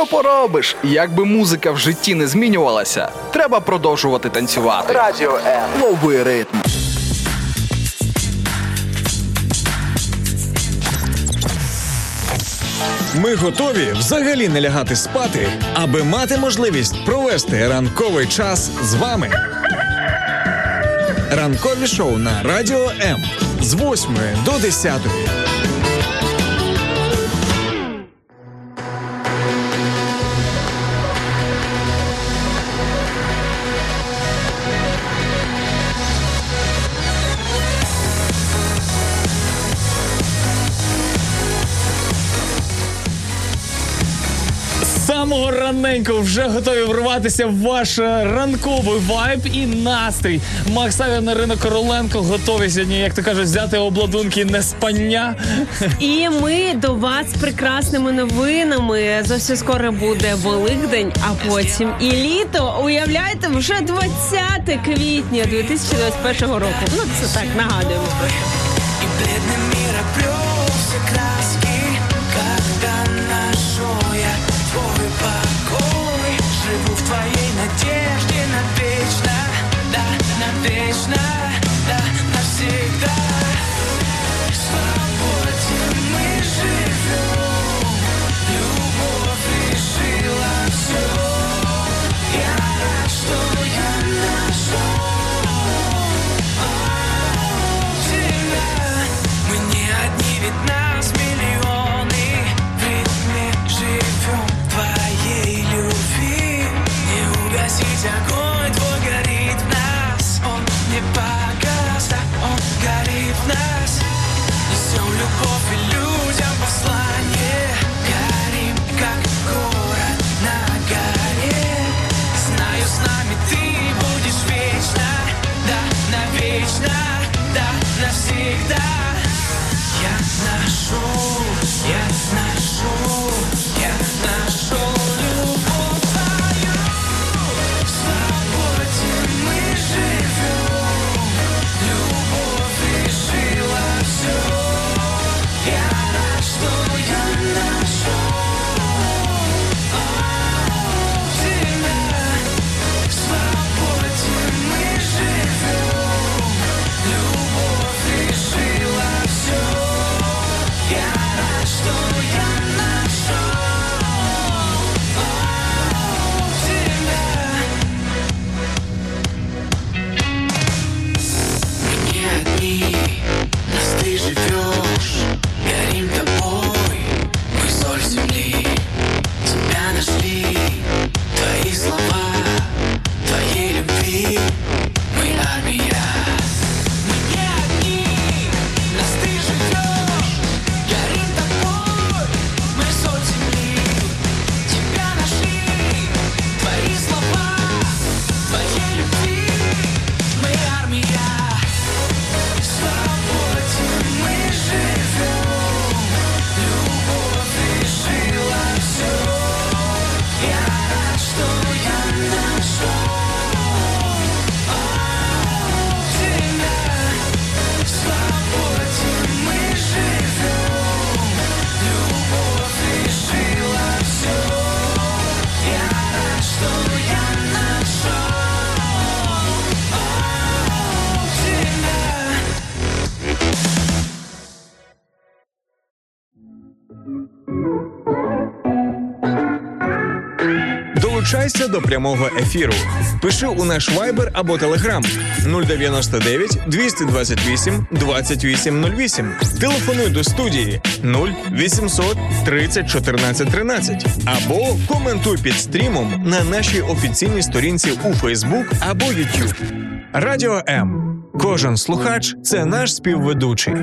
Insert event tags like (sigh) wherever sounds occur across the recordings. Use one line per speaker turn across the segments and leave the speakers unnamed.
Що поробиш? Якби музика в житті не змінювалася, треба продовжувати танцювати.
Радіо М.
Лови ритм.
Ми готові взагалі не лягати спати, аби мати можливість провести ранковий час з вами. Ранкові шоу на Радіо М з 8 до 10.
Раненько вже готові врватися в ваш е, ранковий вайб і настрій. Макс Авіан, Ірина Короленко готові сьогодні, як то кажуть, взяти обладунки неспання.
І ми до вас з прекрасними новинами. Зовсім скоро буде Великдень, а потім і літо. Уявляєте, вже 20 квітня 2021 року. Ну це так нагадуємо.
И бледный мир Krishna.
coffee до прямого ефіру. Пиши у наш Viber або Telegram 099 228 2808. Телефонуй до студії 0800 30 14 13 або коментуй під стрімом на нашій офіційній сторінці у Facebook або YouTube. Радіо М. Кожен слухач це наш співведучий.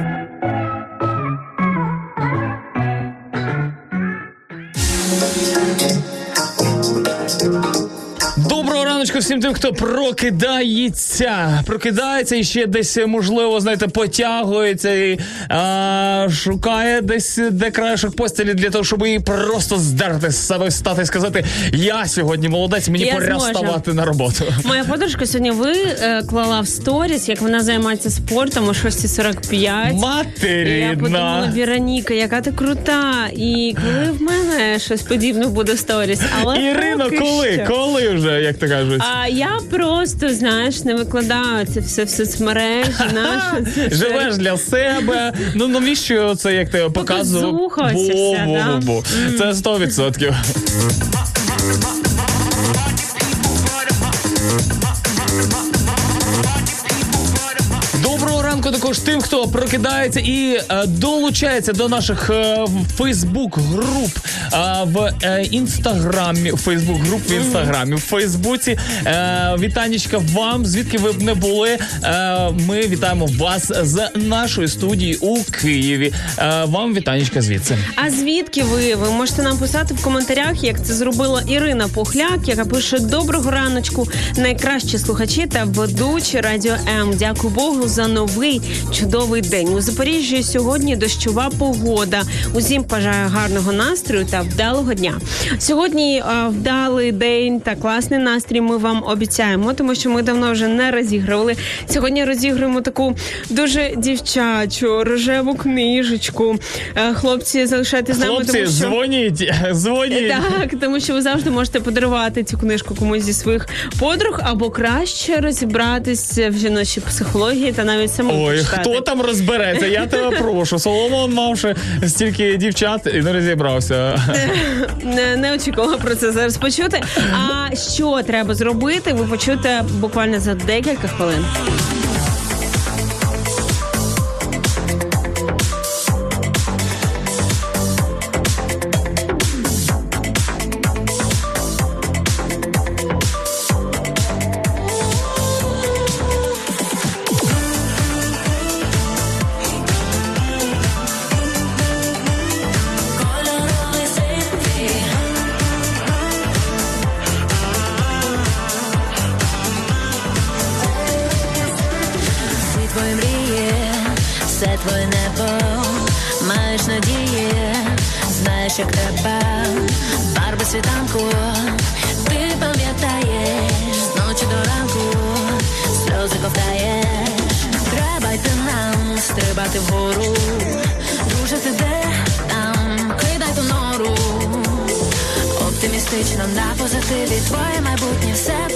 Раночку, всім тим, хто прокидається. Прокидається і ще десь, можливо, знаєте, потягується і а, шукає десь де краєшок постелі для того, щоб її просто здерти з себе встати і сказати: Я сьогодні молодець, мені
Я
пора
зможу».
ставати на роботу.
Моя подружка сьогодні виклала в сторіс, як вона займається спортом о 6.45. І Я
Мати
подумала. Віроніка, яка ти крута. І коли в мене щось подібне буде в сторіс. Але поки
коли?
що.
Коли вже, як то кажуть?
А я просто, знаєш, не викладаю це все в соцмережі. (laughs) Наше.
Живеш для себе. Ну навіщо це як ти показував? Це 100%. Також тим, хто прокидається і е, долучається до наших е, Фейсбук груп е, в е, інстаграмі. Фейсбук груп в інстаграмі, в Фейсбуці. Е, вітанічка вам, звідки ви б не були. Е, ми вітаємо вас з нашої студії у Києві. Е, вам вітанічка звідси.
А звідки ви? Ви можете нам писати в коментарях, як це зробила Ірина Пухляк, яка пише Доброго раночку, найкращі слухачі та ведучі радіо М. Дякую Богу за новий чудовий день. У Запоріжжі сьогодні дощова погода. Усім бажаю гарного настрою та вдалого дня. Сьогодні а, вдалий день та класний настрій. Ми вам обіцяємо, тому що ми давно вже не розігрували. Сьогодні розігруємо таку дуже дівчачу рожеву книжечку. Е, Хлопці, залишайтесь з нами,
Хлопці,
тому що
дзвоніть, (laughs) дзвоніть.
так, тому що ви завжди можете подарувати цю книжку комусь зі своїх подруг, або краще розібратися в жіночій психології та навіть самому
Ой, хто там розбереться? Я тебе прошу. Соломон мавши стільки дівчат і не розібрався.
не, не очікувала про це зараз почути. А що треба зробити? Ви почуєте буквально за декілька хвилин.
Як треба, барви світанку, ти пам'ятаєш, ночі до ранку, сльози ковтаєш, треба йти нам, стрибати вгору, дружити де? Там, кидай ту нору, оптимістично на позитиві, твоє майбутнє все в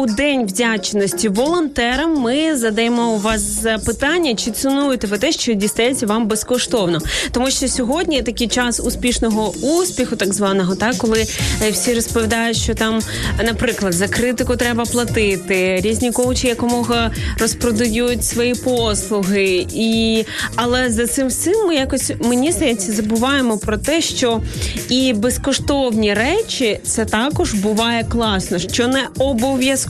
У день вдячності волонтерам ми задаємо у вас запитання, чи цінуєте ви те, що дістається вам безкоштовно, тому що сьогодні такий час успішного успіху, так званого, так коли е, всі розповідають, що там, наприклад, за критику треба платити, різні коучі якомога розпродають свої послуги, і але за цим всім ми якось мені здається забуваємо про те, що і безкоштовні речі це також буває класно, що не обов'язково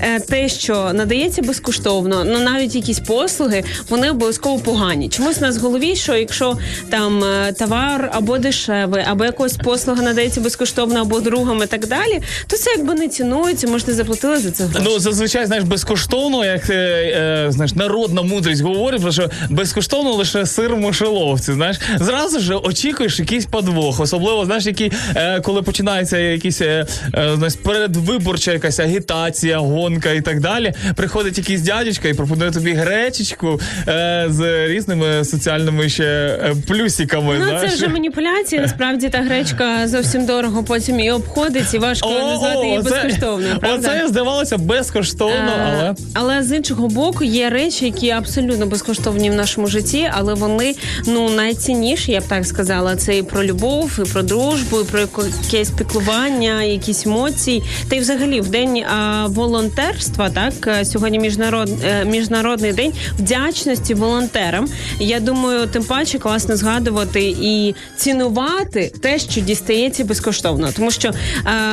е, те, що надається безкоштовно, ну навіть якісь послуги, вони обов'язково погані. Чомусь у нас в голові, що якщо там е, товар або дешевий, або якась послуга надається безкоштовно, або другом і так далі, то це якби не цінується, може, не заплатили за це гроші.
Ну, зазвичай, знаєш, безкоштовно, як е, е, знаєш, народна мудрість говорить, про що безкоштовно лише сир в мишеловці. Знаєш, зразу ж очікуєш якийсь подвох, особливо знаєш, які е, коли починається якісь е, знаєш, передвиборча якась агітація, гонка і так далі. Приходить якийсь дядечка і пропонує тобі гречечку е, з різними соціальними ще е, плюсиками.
Ну,
знаєш.
це вже маніпуляції. Насправді та гречка зовсім дорого потім і обходить, і важко назвати її безкоштовною.
Оце здавалося безкоштовно,
Е,
але
але з іншого боку є речі, які абсолютно безкоштовні в нашому житті, але вони ну найцінніші, я б так сказала. Це і про любов, і про дружбу, і про якесь піклування, якісь емоції. Та й взагалі в день а, волонтерства, так е, сьогодні міжнарод, е, міжнародний день вдячності волонтерам. Я думаю, тим паче класно згадувати і цінувати те, що дістається безкоштовно, тому що е,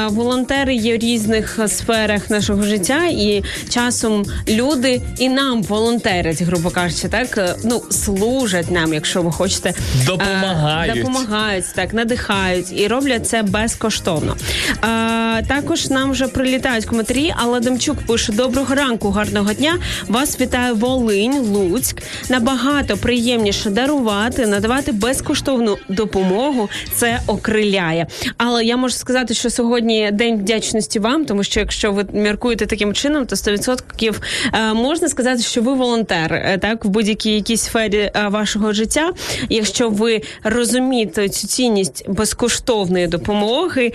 волонтери є в різних сферах нашого життя, і часом люди і нам волонтерять, грубо кажучи, так ну служать нам, якщо ви хочете, е,
Допомагають.
допомагають, так надихають і роблять це безкоштовно. Також нам вже прилітають коментарі. Алла Демчук пише: Доброго ранку, гарного дня. Вас вітає Волинь, Луцьк. Набагато приємніше дарувати, надавати безкоштовну допомогу. Це окриляє. Але я можу сказати, що сьогодні день вдячності вам, тому що якщо ви міркуєте таким чином, то 100% е, можна сказати, що ви волонтер, е, так в будь-якій якійсь сфері е, вашого життя. Якщо ви розумієте цю цінність безкоштовної допомоги,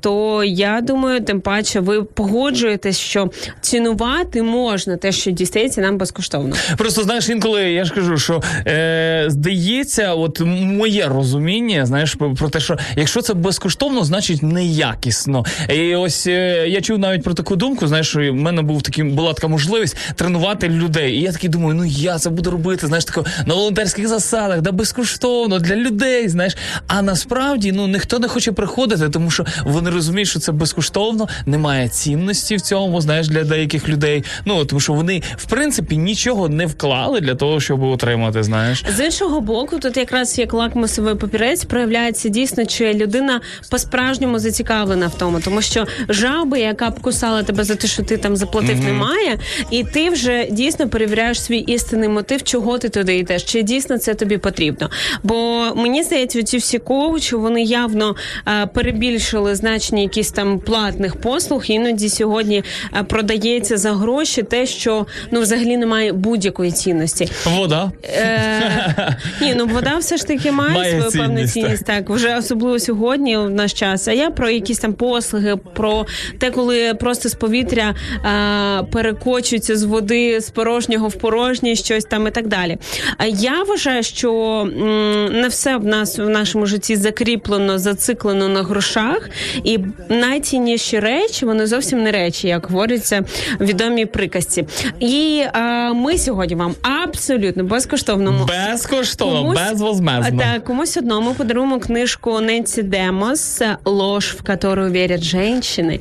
то я думаю, тим паче ви погоджуєтесь, що цінувати можна те, що дістається нам безкоштовно.
Просто знаєш, інколи я ж кажу, що е, здається, от моє розуміння, знаєш, про, те, що якщо це безкоштовно, значить неякісно. І ось е, я чув навіть про таку думку. Знаєш, що в мене був такий, була така можливість тренувати людей. І я такий думаю, ну я це буду робити, знаєш, тако на волонтерських засадах, да безкоштовно для людей. Знаєш, а насправді ну ніхто не хоче приходити, тому що вони розуміють, що це безкоштовно, немає цінності в цьому, знаєш, для деяких людей. Ну тому що вони в принципі нічого не вклали для того, щоб отримати. Знаєш,
З іншого боку, тут якраз як лакмусовий папірець проявляється дійсно, чи людина по-справжньому зацікавлена в тому, тому що жаби, яка б кусала тебе за те, що ти там заплатив, немає, і ти вже дійсно перевіряєш свій істинний мотив, чого ти туди йдеш, чи дійсно це тобі потрібно. Бо мені здається, ці всі коучі вони явно е, перебільшили значення якісь там платних послуг. Іноді сьогодні е, продається за гроші те, що ну взагалі не має будь-якої цінності.
вода.
Е, ні, ну вода все ж таки має,
Має
свою певну
цінність,
цінність. Так, вже особливо сьогодні в наш час. А я про якісь там послуги, про те, коли просто з повітря е, перекочується з води з порожнього в порожнє, щось там і так далі. А я вважаю, що м, не все в нас в нашому житті закріплено, зациклено на грошах, і найцінніші речі вони зовсім не речі, як говориться в відомій приказці. І е, ми сьогодні вам абсолютно безкоштовно
Безкоштовно, безвозмездно.
Так, комусь одному подаруємо книжку Ненсі Демос Лож, в которую вірять жінки.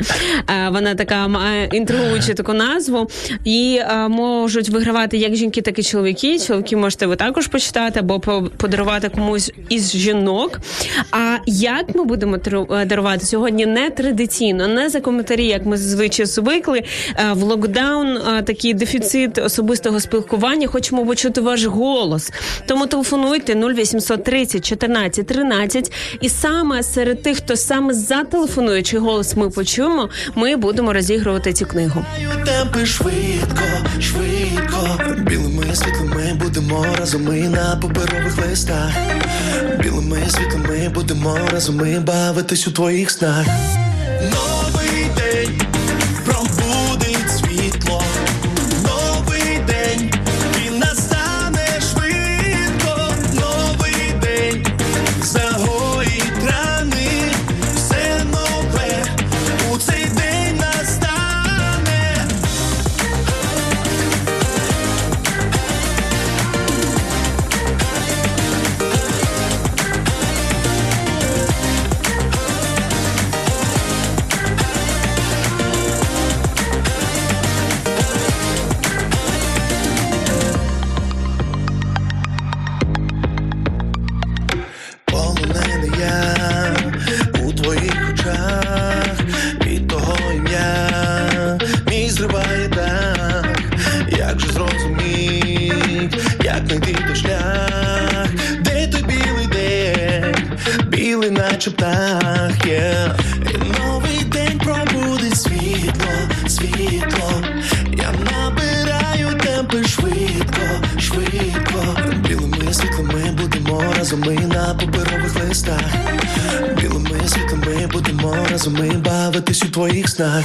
Вона така має інтригуючу таку назву. І е, можуть вигравати як жінки, так і чоловіки. Чоловіки можете ви також почитати або подарувати комусь із жінок. А як ми будемо е, дарувати сьогодні не традиційно, не за коментарі, як ми зазвичай звикли. Е, В локдаун е, такий дефіцит особистого спілкування. Хочемо почути ваш голос. Тому телефонуйте 0800 30 14 13. І саме серед тих, хто саме зателефонує, чий голос ми почуємо, ми будемо розігрувати цю книгу.
Темпи швидко, швидко. Білими світлими будемо разом ми на паперових листах. Білими світлими будемо разом ми бавитись у твоїх снах. Новий разом ми бавитись у твоїх снах.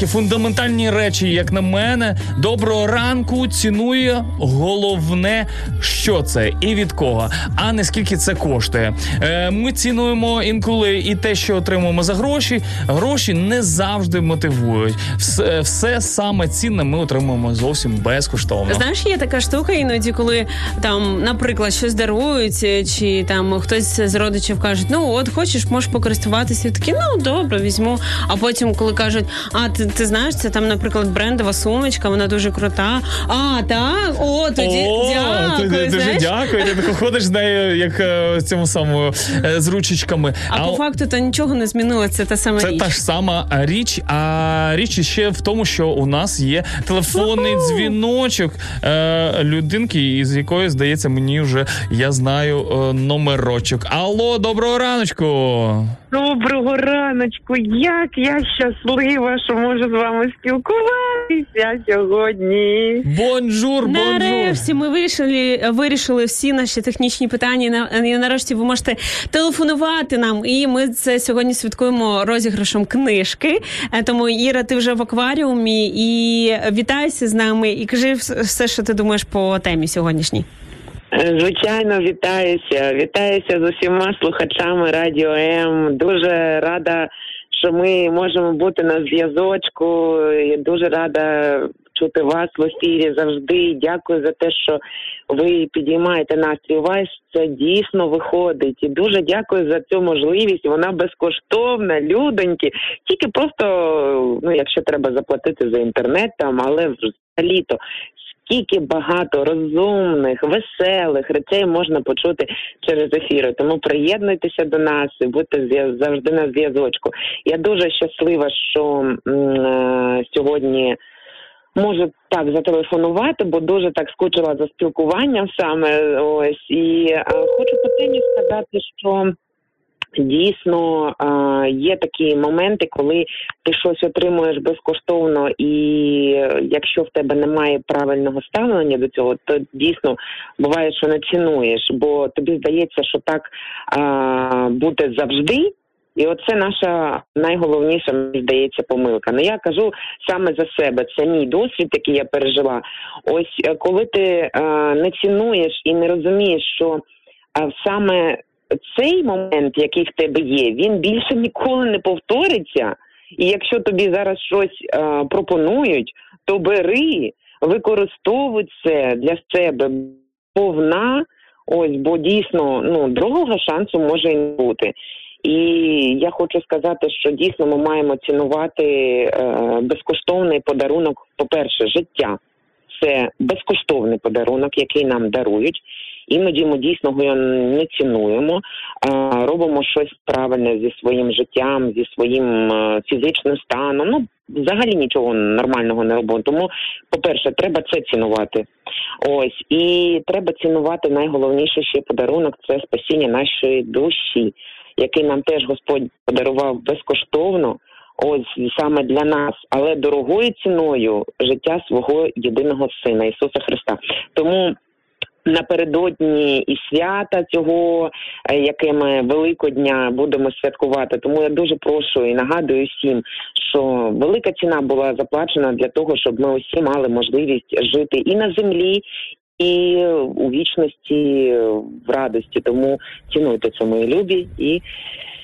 Такі фундаментальні речі, як на мене. Доброго ранку цінує головне, що це і від кого, а не скільки це коштує. Е, ми цінуємо інколи і те, що отримуємо за гроші. Гроші не завжди мотивують. Все, все саме цінне ми отримуємо зовсім безкоштовно.
Знаєш, є така штука іноді, коли там, наприклад, щось дарують, е, чи там хтось з родичів кажуть, ну от хочеш, можеш покористуватися. І такі, ну добре, візьму. А потім, коли кажуть, а ти, ти знаєш, це там, наприклад, брендова сумочка, вона дуже крута. А, так, о, тоді
О,
дякую.
Дуже дякую. Ти тако ходиш з нею, як е, цьому самому е, з ручечками.
А по факту то нічого не змінилося, це та сама
Це
річ.
та ж сама річ. А річ ще в тому, що у нас є телефонний дзвіночок е, людинки, із якої, здається, мені вже я знаю е, номерочок. Алло, доброго раночку.
Доброго раночку. Як я щаслива, що можу з вами спілкуватися сьогодні.
Бонжур, бонжур.
Нарешті ми вирішили, вирішили всі наші технічні питання. і на- нарешті ви можете телефонувати нам. І ми це сьогодні святкуємо розіграшем книжки. Е, Тому Іра, ти вже в акваріумі і вітайся з нами і кажи все, що ти думаєш по темі сьогоднішній.
Звичайно, вітаюся. Вітаюся з усіма слухачами Радіо М. Дуже рада, що ми можемо бути на зв'язочку. І Дуже рада чути вас в ефірі завжди. Дякую за те, що ви підіймаєте настрій. У вас це дійсно виходить. І дуже дякую за цю можливість. Вона безкоштовна, людоньки. Тільки просто, ну, якщо треба заплатити за інтернет там, але взагалі то скільки багато розумних, веселих речей можна почути через ефіри. Тому приєднуйтеся до нас і будьте завжди на зв'язочку. Я дуже щаслива, що е, сьогодні. Можу так зателефонувати, бо дуже так скучила за спілкуванням саме ось і е, хочу по темі сказати, що дійсно є такі моменти, коли ти щось отримуєш безкоштовно, і якщо в тебе немає правильного ставлення до цього, то дійсно буває, що не цінуєш, бо тобі здається, що так буде завжди. І оце наша найголовніша, мені здається, помилка. Ну я кажу саме за себе. Це мій досвід, який я пережила. Ось е, коли ти е, не цінуєш і не розумієш, що е, саме цей момент, який в тебе є, він більше ніколи не повториться. І якщо тобі зараз щось е, пропонують, то бери, використовуй це для себе повна. Ось, бо дійсно ну другого шансу може і не бути. І я хочу сказати, що дійсно ми маємо цінувати е, безкоштовний подарунок. По-перше, життя це безкоштовний подарунок, який нам дарують. Іноді ми дійсно його не цінуємо, робимо щось правильне зі своїм життям, зі своїм е, фізичним станом. Ну взагалі нічого нормального не робимо. Тому, по-перше, треба це цінувати. Ось і треба цінувати найголовніший ще подарунок це спасіння нашої душі, який нам теж Господь подарував безкоштовно. Ось саме для нас, але дорогою ціною життя свого єдиного сина Ісуса Христа. Тому напередодні і свята цього, е, яке ми Великодня будемо святкувати. Тому я дуже прошу і нагадую всім, що велика ціна була заплачена для того, щоб ми усі мали можливість жити і на землі. І у вічності в радості, тому цінуйте це мої любі і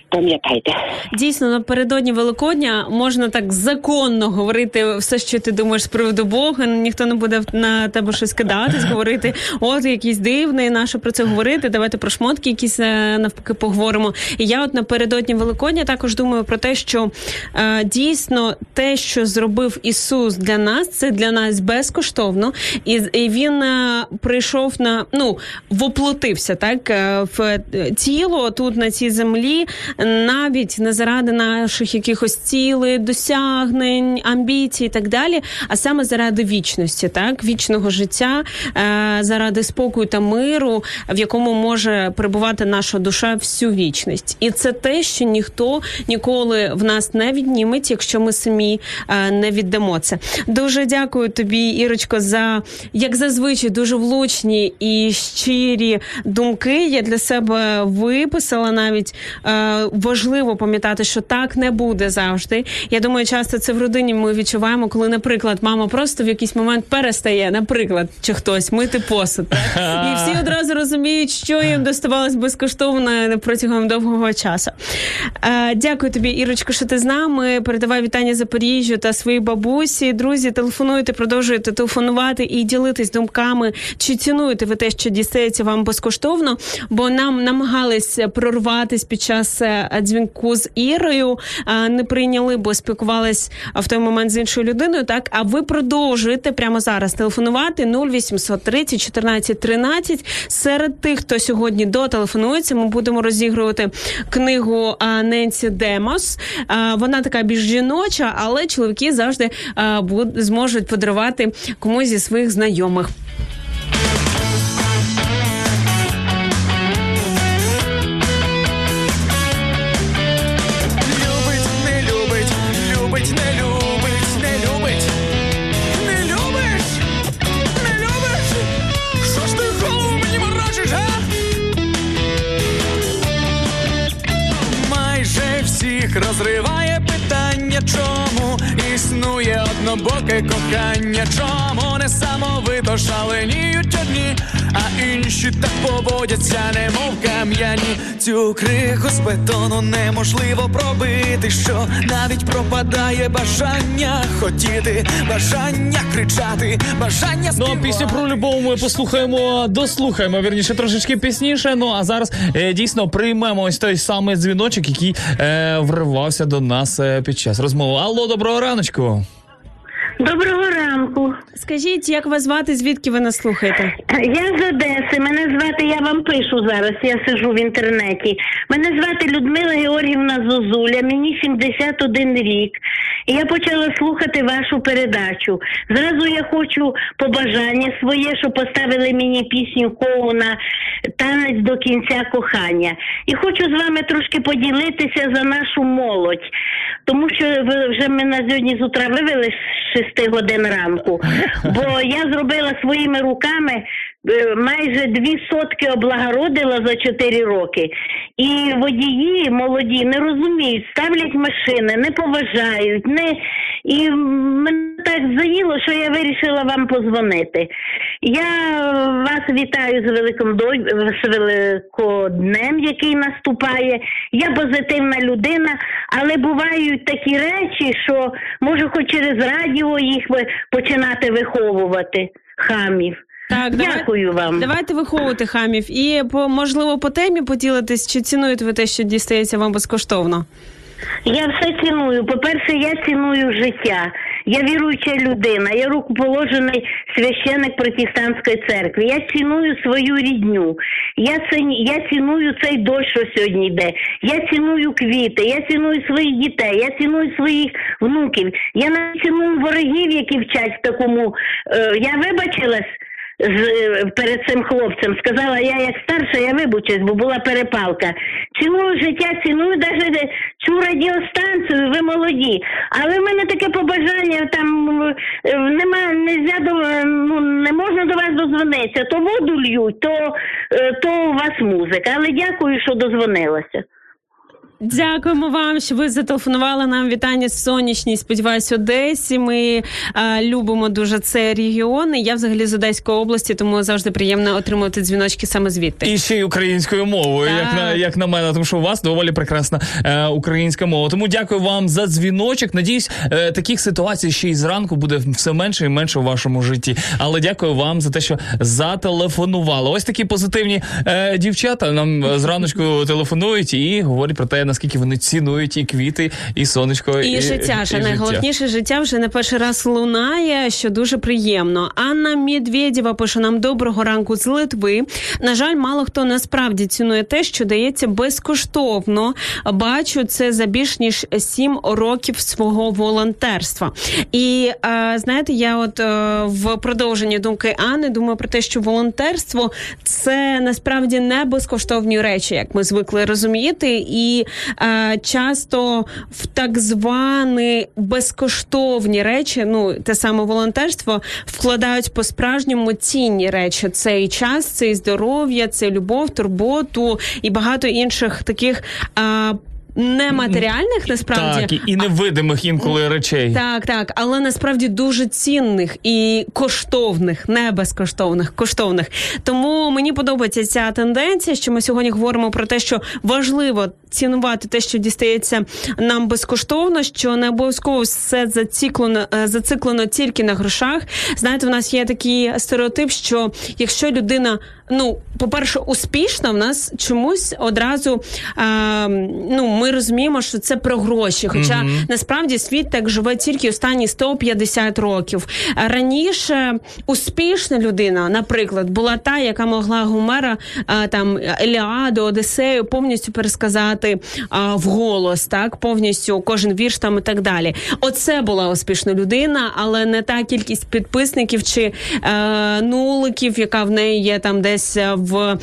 пам'ятайте.
Дійсно, напередодні Великодня можна так законно говорити все, що ти думаєш з приводу Бога. Ніхто не буде на тебе щось кидатись, говорити, от якийсь дивний, наше про це говорити. Давайте про шмотки якісь е, навпаки поговоримо. І я, от напередодні Великодня, також думаю про те, що е, дійсно те, що зробив Ісус для нас, це для нас безкоштовно, і, і він е, прийшов на ну воплотився так е, в е, тіло тут на цій землі навіть не заради наших якихось цілей, досягнень, амбіцій і так далі, а саме заради вічності, так вічного життя, е, заради спокою та миру, в якому може перебувати наша душа всю вічність, і це те, що ніхто ніколи в нас не відніметь, якщо ми самі е, не віддамо це. Дуже дякую тобі, Ірочко, за як зазвичай дуже влучні і щирі думки. Я для себе виписала навіть. Е, важливо пам'ятати, що так не буде завжди. Я думаю, часто це в родині ми відчуваємо, коли, наприклад, мама просто в якийсь момент перестає, наприклад, чи хтось мити посуд. Так? І всі (laughs) одразу розуміють, що їм доставалось безкоштовно протягом довгого часу. Е, дякую тобі, Ірочко, що ти з нами. Передавай вітання Запоріжжю та своїй бабусі. Друзі, телефонуйте, продовжуйте телефонувати і ділитись думками, чи цінуєте ви те, що дістається вам безкоштовно, бо нам намагались прорватись під час е, дзвінку з Ірою, е, не прийняли, бо спілкувались е, в той момент з іншою людиною. Так, а ви продовжуєте прямо зараз телефонувати 0800 30 14 13. Серед тих, хто сьогодні дотелефонується, ми будемо розігрувати книгу е, Ненсі Демос. Е, Вона така більш жіноча, але чоловіки завжди е, зможуть подарувати комусь зі своїх знайомих.
Розриває питання, чому існує однобоке кохання, чому несамовито шаленіють одні, а інші так поводяться, немов кам'яні. Цю криху з бетону неможливо пробити, що навіть пропадає бажання хотіти, бажання кричати, бажання
Ну, а пісню про любов ми послухаємо, дослухаємо, вірніше, трошечки пізніше. Ну а зараз е, дійсно приймемо ось той самий дзвіночок, який е, вривався до нас е, під час розмови. Алло, доброго раночку.
Доброго ранку.
Скажіть, як вас звати, звідки ви нас слухаєте?
Я з Одеси. Мене звати, я вам пишу зараз, я сижу в інтернеті. Мене звати Людмила Георгівна Зозуля, мені 71 рік. І я почала слухати вашу передачу. Зразу я хочу побажання своє, що поставили мені пісню Коуна Танець до кінця кохання. І хочу з вами трошки поділитися за нашу молодь. Тому що ви вже мене сьогодні з утра вивели з 6 годин ранку. Бо я зробила своїми руками майже дві сотки облагородила за 4 роки. І водії молоді не розуміють, ставлять машини, не поважають, не і мене так заїло, що я вирішила вам позвонити. Я е, вас вітаю з великим до- з великоднем, який наступає. Я позитивна людина, але бувають такі речі, що можу хоч через радіо їх починати виховувати хамів.
Так,
Дякую вам.
Давайте виховувати хамів і по можливо по темі поділитись, чи цінуєте ви те, що дістається вам безкоштовно?
Я все ціную. По-перше, я ціную життя. Я віруюча людина, я рукоположений священик протестантської церкви. Я ціную свою рідню. Я ціні, я ціную цей дощ, що сьогодні йде. Я ціную квіти, я ціную своїх дітей, я ціную своїх внуків. Я навіть ціную ворогів, які вчать в такому. Е, я вибачилась. З е, перед цим хлопцем сказала, я як старша, я вибачусь, бо була перепалка. Ціную життя, ціную навіть цю радіостанцію, ви молоді. Але в мене таке побажання там е, нема, нельзя до ну не можна до вас дозвонитися. То воду льють, то, е, то у вас музика. Але дякую, що дозвонилася.
Дякуємо вам, що ви зателефонували нам. Вітання з сонячній. Сподіваюсь, Одесі. Ми а, любимо дуже цей регіон. І Я взагалі з Одеської області, тому завжди приємно отримувати дзвіночки саме звідти.
І ще й українською мовою,
Так.
як на як на мене, тому що у вас доволі прекрасна е, українська мова. Тому дякую вам за дзвіночок. Надіюсь, е, таких ситуацій ще й зранку буде все менше і менше у вашому житті. Але дякую вам за те, що зателефонували. Ось такі позитивні е, дівчата нам е, зраночку телефонують і говорять про те, наскільки вони цінують і квіти, і сонечко,
І життя ж найголовніше життя вже не перший раз лунає, що дуже приємно. Анна Медведєва пише нам доброго ранку з Литви. На жаль, мало хто насправді цінує те, що дається безкоштовно. Бачу це за більш ніж сім років свого волонтерства. І е, знаєте, я от е, в продовженні думки Анни думаю про те, що волонтерство це насправді не безкоштовні речі, як ми звикли розуміти, і часто в так звані безкоштовні речі, ну те саме волонтерство, вкладають по справжньому цінні речі. Це і час, це і здоров'я, це любов, турботу і багато інших таких. Е, Нематеріальних насправді
Так, і, і невидимих інколи речей.
так, так, але насправді дуже цінних і коштовних, не безкоштовних, коштовних. Тому мені подобається ця тенденція, що ми сьогодні говоримо про те, що важливо цінувати те, що дістається нам безкоштовно, що не обов'язково все заціклено, е, зациклено тільки на грошах. Знаєте, в нас є такий стереотип, що якщо людина, ну, по-перше, успішна, в нас чомусь одразу а, ну, ми розуміємо, що це про гроші. Хоча
Мгм.
насправді світ так живе тільки останні 150 років. Раніше успішна людина, наприклад, була та, яка могла Гомера а, там Еліаду, Одесею повністю пересказати а, вголос, так повністю кожен вірш там і так далі. Оце була успішна людина, але не та кількість підписників чи е, нуликів, яка в неї є там десь е, в е,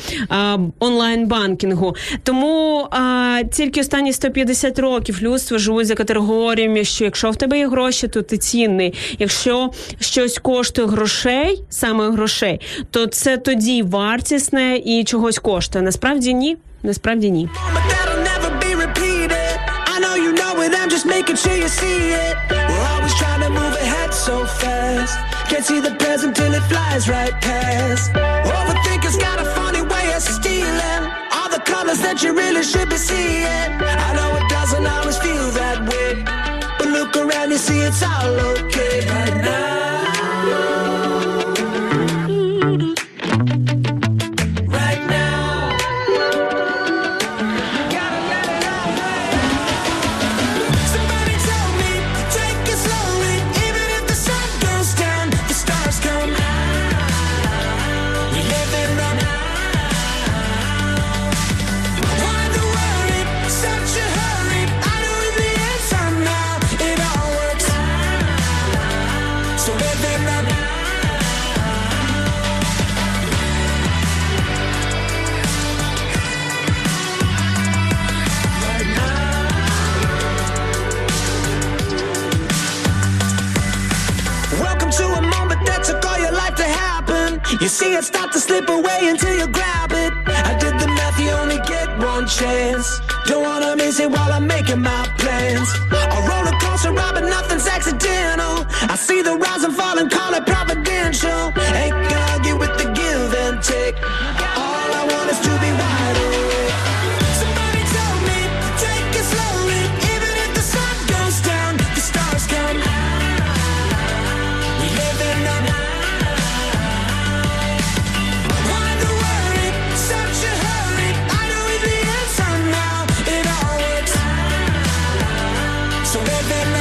онлайн-банкінгу. Тому е, тільки останні 150 років людство живуть за категоріями, що якщо в тебе є гроші, то ти цінний. Якщо щось коштує грошей, саме грошей, то це тоді вартісне і чогось коштує. Насправді ні. Насправді ні.
Just making sure you see it. We're always trying to move ahead so fast. Can't see the present till it flies right past. Overthinkers got a funny way of stealing all the colors that you really should be seeing. I know it doesn't always feel that way, but look around, and see it's all okay right now. You see it start to slip away until you grab it. I did the math, you only get one chance. Don't wanna miss it while I'm making my plans. A roller coaster ride, but nothing's accidental. I see the rise and fall and call it providential. Ain't gonna argue with the give and take.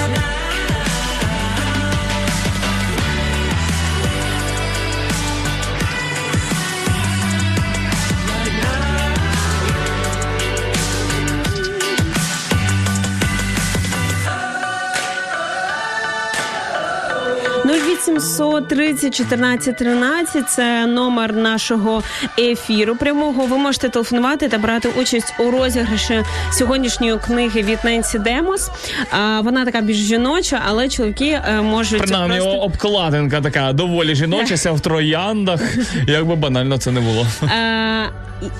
na 0800 30 14 13 – це номер нашого ефіру прямого. Ви можете телефонувати та брати участь у розіграші сьогоднішньої книги від Ненсі Демос. А, Вона така більш жіноча, але чоловіки е, можуть
Принаймні,
просто...
обкладинка така доволі жіночася (laughs) в трояндах. Як би банально це не було.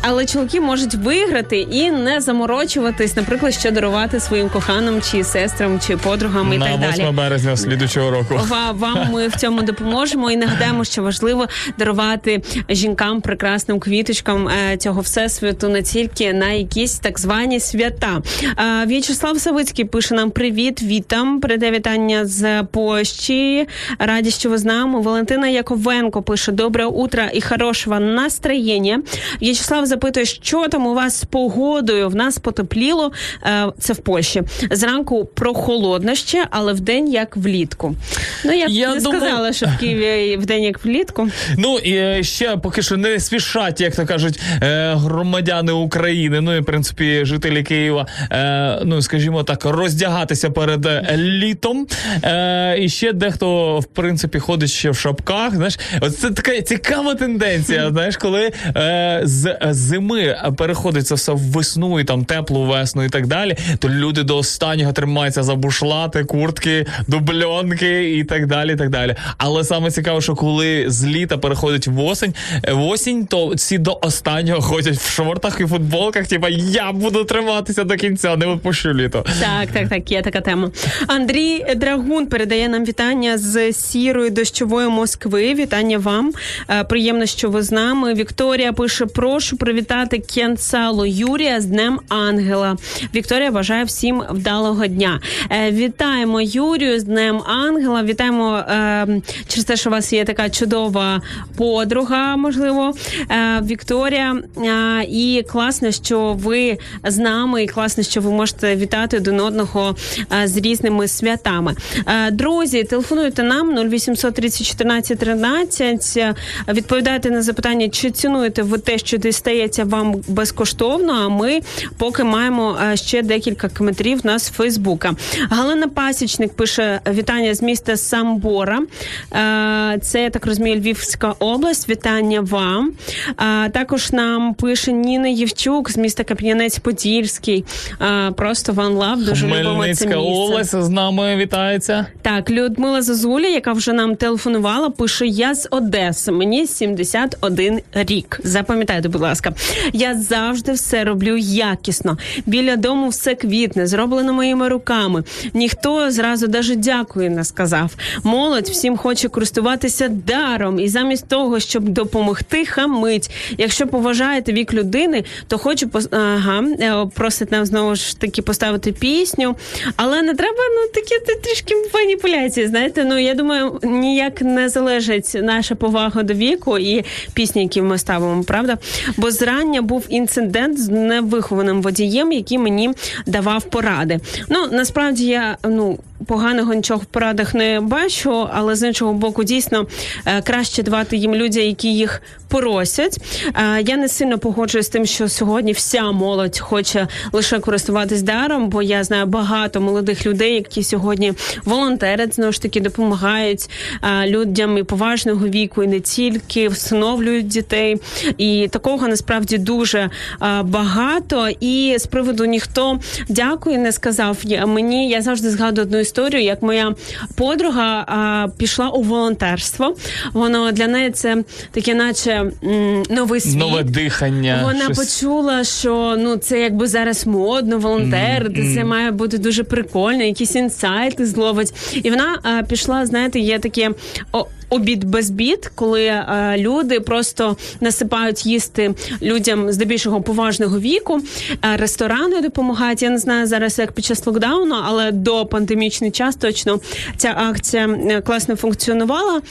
Але чоловіки можуть виграти і не заморочуватись, наприклад, що дарувати своїм коханим, чи сестрам, чи подругам і
На
так
8
далі.
березня слідучого року.
Ва- Вам ми в цьому допоможемо і нагадаємо, що важливо дарувати жінкам, прекрасним квіточкам е, цього всесвіту не тільки на якісь так звані свята. Е, В'ячеслав Савицький пише нам привіт, вітам, передає вітання з Польщі. Раді, що ви з нами. Валентина Яковенко пише добре утро і хорошого настроєння. В'ячеслав запитує, що там у вас з погодою. В нас потепліло. Е, Це в Польщі. Зранку прохолодно ще, але вдень як влітку. Ну я,
Я
не
думаю-
сказала, що в Києві вдень як влітку.
Ну і е, ще поки що не спішать, як то кажуть, е, громадяни України. Ну і в принципі жителі Києва. Ну скажімо так, роздягатися перед літом. І ще дехто в принципі ходить ще в шапках. Знаєш, От це така цікава тенденція. (laughs) Знаєш, коли е, з зими переходить це все в весну і там теплу весну і так далі, то люди до останнього тримаються за бушлати, куртки, дубльонки і так далі. і так далі. Але саме цікаво, що коли з літа переходить в осень, е, в осінь, то всі до останнього ходять в шортах і футболках. Типа я буду триматися до кінця, не випущу літо.
Так, так, так, є така тема. Андрій Драгун передає нам вітання з сірої дощової Москви. Вітання вам. Е, Приємно, що ви з нами. Вікторія пише: прошу привітати Кенсалу Юрія з Днем Ангела. Вікторія бажає всім вдалого дня. Е, Вітаємо Юрію з Днем Ангела. Вітаємо е, через те, що у вас є така чудова подруга, можливо, е, Вікторія. І класно, що ви з нами, і класно, що ви можете вітати один одного з різними святами. Друзі, телефонуйте нам 0800 30 14 13. Е, Відповідайте на запитання, чи цінуєте ви те, що дістається вам безкоштовно. А ми поки маємо е, ще декілька коментарів у нас з Фейсбука. Галина Пасічник пише вітання з міста Самбора. Е, Це я так розумію, Львівська область. Вітання вам. Також нам пише Ніна Євчук з міста Кам'янець-Подільський. Просто One Love, дуже любимо це місце.
область з нами вітається.
Так, Людмила Зазуля, яка вже нам телефонувала, пише: Я з Одеси, мені 71 рік. Запам'ятайте, будь ласка, я завжди все роблю якісно. Біля дому все квітне, зроблено моїми руками. Ніхто зразу даже дякую не сказав. Молодь всім хоче користуватися даром, і замість того, щоб допомогти, хамить. Якщо поважаєте вік людини, то хочу пос... ага, е, просить нам знову ж таки поставити пісню. Але не треба ну такі трішки маніпуляції. Знаєте, ну я думаю, ніяк не залежить наша повага до віку і пісні, які ми ставимо, правда? Бо зрання був інцидент з невихованим водієм, який мені давав поради. Ну насправді я ну. Поганого нічого в порадах не бачу, але з іншого боку, дійсно е, краще давати їм людям, які їх просять. Е, Я не сильно погоджуюсь з тим, що сьогодні вся молодь хоче лише користуватись даром, бо я знаю багато молодих людей, які сьогодні волонтерять, знову ж таки допомагають е, людям і поважного віку, і не тільки всиновлюють дітей. І такого насправді дуже багато. І з приводу ніхто дякую не сказав. Мені я завжди згадую одну історію, як моя подруга а, пішла у волонтерство. Воно для неї це таке, наче м, новий світ.
Нове дихання.
Вона
щось.
почула, що ну це якби зараз модно, волонтерити, це має бути дуже прикольно, якісь інсайти зловить. І вона а, пішла, знаєте, є таке. О, Обід без бід, коли е, люди просто насипають їсти людям здебільшого поважного віку, е, ресторани допомагають. Я не знаю зараз, як під час локдауну, але до пандемічний час точно ця акція е, класно функціонувала.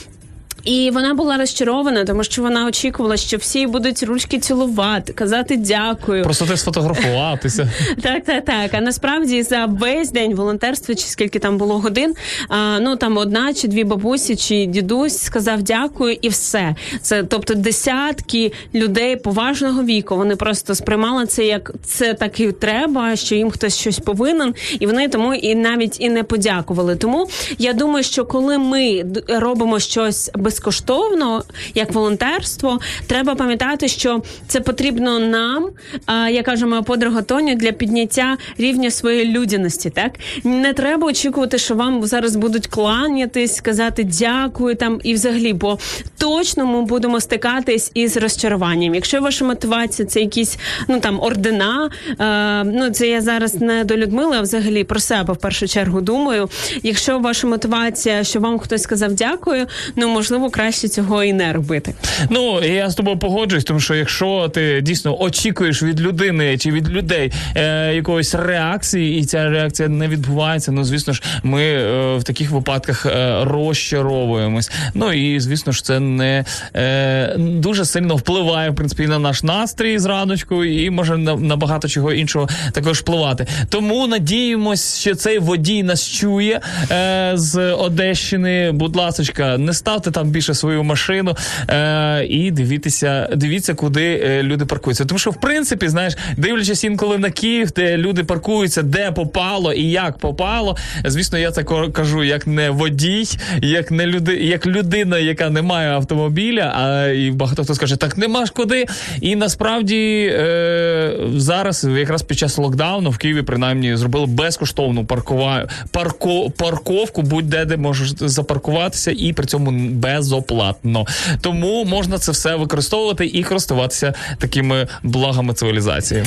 І вона була розчарована, тому що вона очікувала, що всі будуть ручки цілувати, казати дякую.
Просто ти сфотографуватися. (laughs)
Так, так, так. А насправді за весь день волонтерства, чи скільки там було годин, а, ну там одна чи дві бабусі, чи дідусь сказав дякую, і все. Це тобто десятки людей поважного віку. Вони просто сприймали це як це так і треба, що їм хтось щось повинен, і вони тому і навіть і не подякували. Тому я думаю, що коли ми робимо щось безкоштовно, як волонтерство, треба пам'ятати, що це потрібно нам, я кажу, моя подруга Тоня, для підняття рівня своєї людяності. Так не треба очікувати, що вам зараз будуть кланятись, сказати дякую там і взагалі, бо точно ми будемо стикатись із розчаруванням. Якщо ваша мотивація це якісь ну там ордена, ну це я зараз не до Людмили, а взагалі про себе в першу чергу думаю. Якщо ваша мотивація, що вам хтось сказав дякую, ну можливо краще цього і не робити.
Ну я з тобою погоджуюсь, тому що якщо ти дійсно очікуєш від людини чи від людей е, якоїсь реакції, і ця реакція не відбувається, ну звісно ж, ми е, в таких випадках е, розчаровуємось. Ну і звісно ж, це не е, дуже сильно впливає в принципі на наш настрій зраночку, і може на, на багато чого іншого також впливати. Тому надіємось, що цей водій нас чує е, з Одещини. Будь ласочка, не ставте там більше свою машину е, і дивіться, дивіться, куди е, люди паркуються. Тому що, в принципі, знаєш, дивлячись інколи на Київ, де люди паркуються, де попало і як попало. Звісно, я це кажу як не водій, як не люди, як людина, яка не має автомобіля. А і багато хто скаже, так нема ж куди. І насправді е, зараз, якраз під час локдауну, в Києві принаймні зробили безкоштовну паркова... парко... парковку, будь-де де можеш запаркуватися, і при цьому безоплатно. Тому можна це все використовувати і користуватися такими благами цивілізації.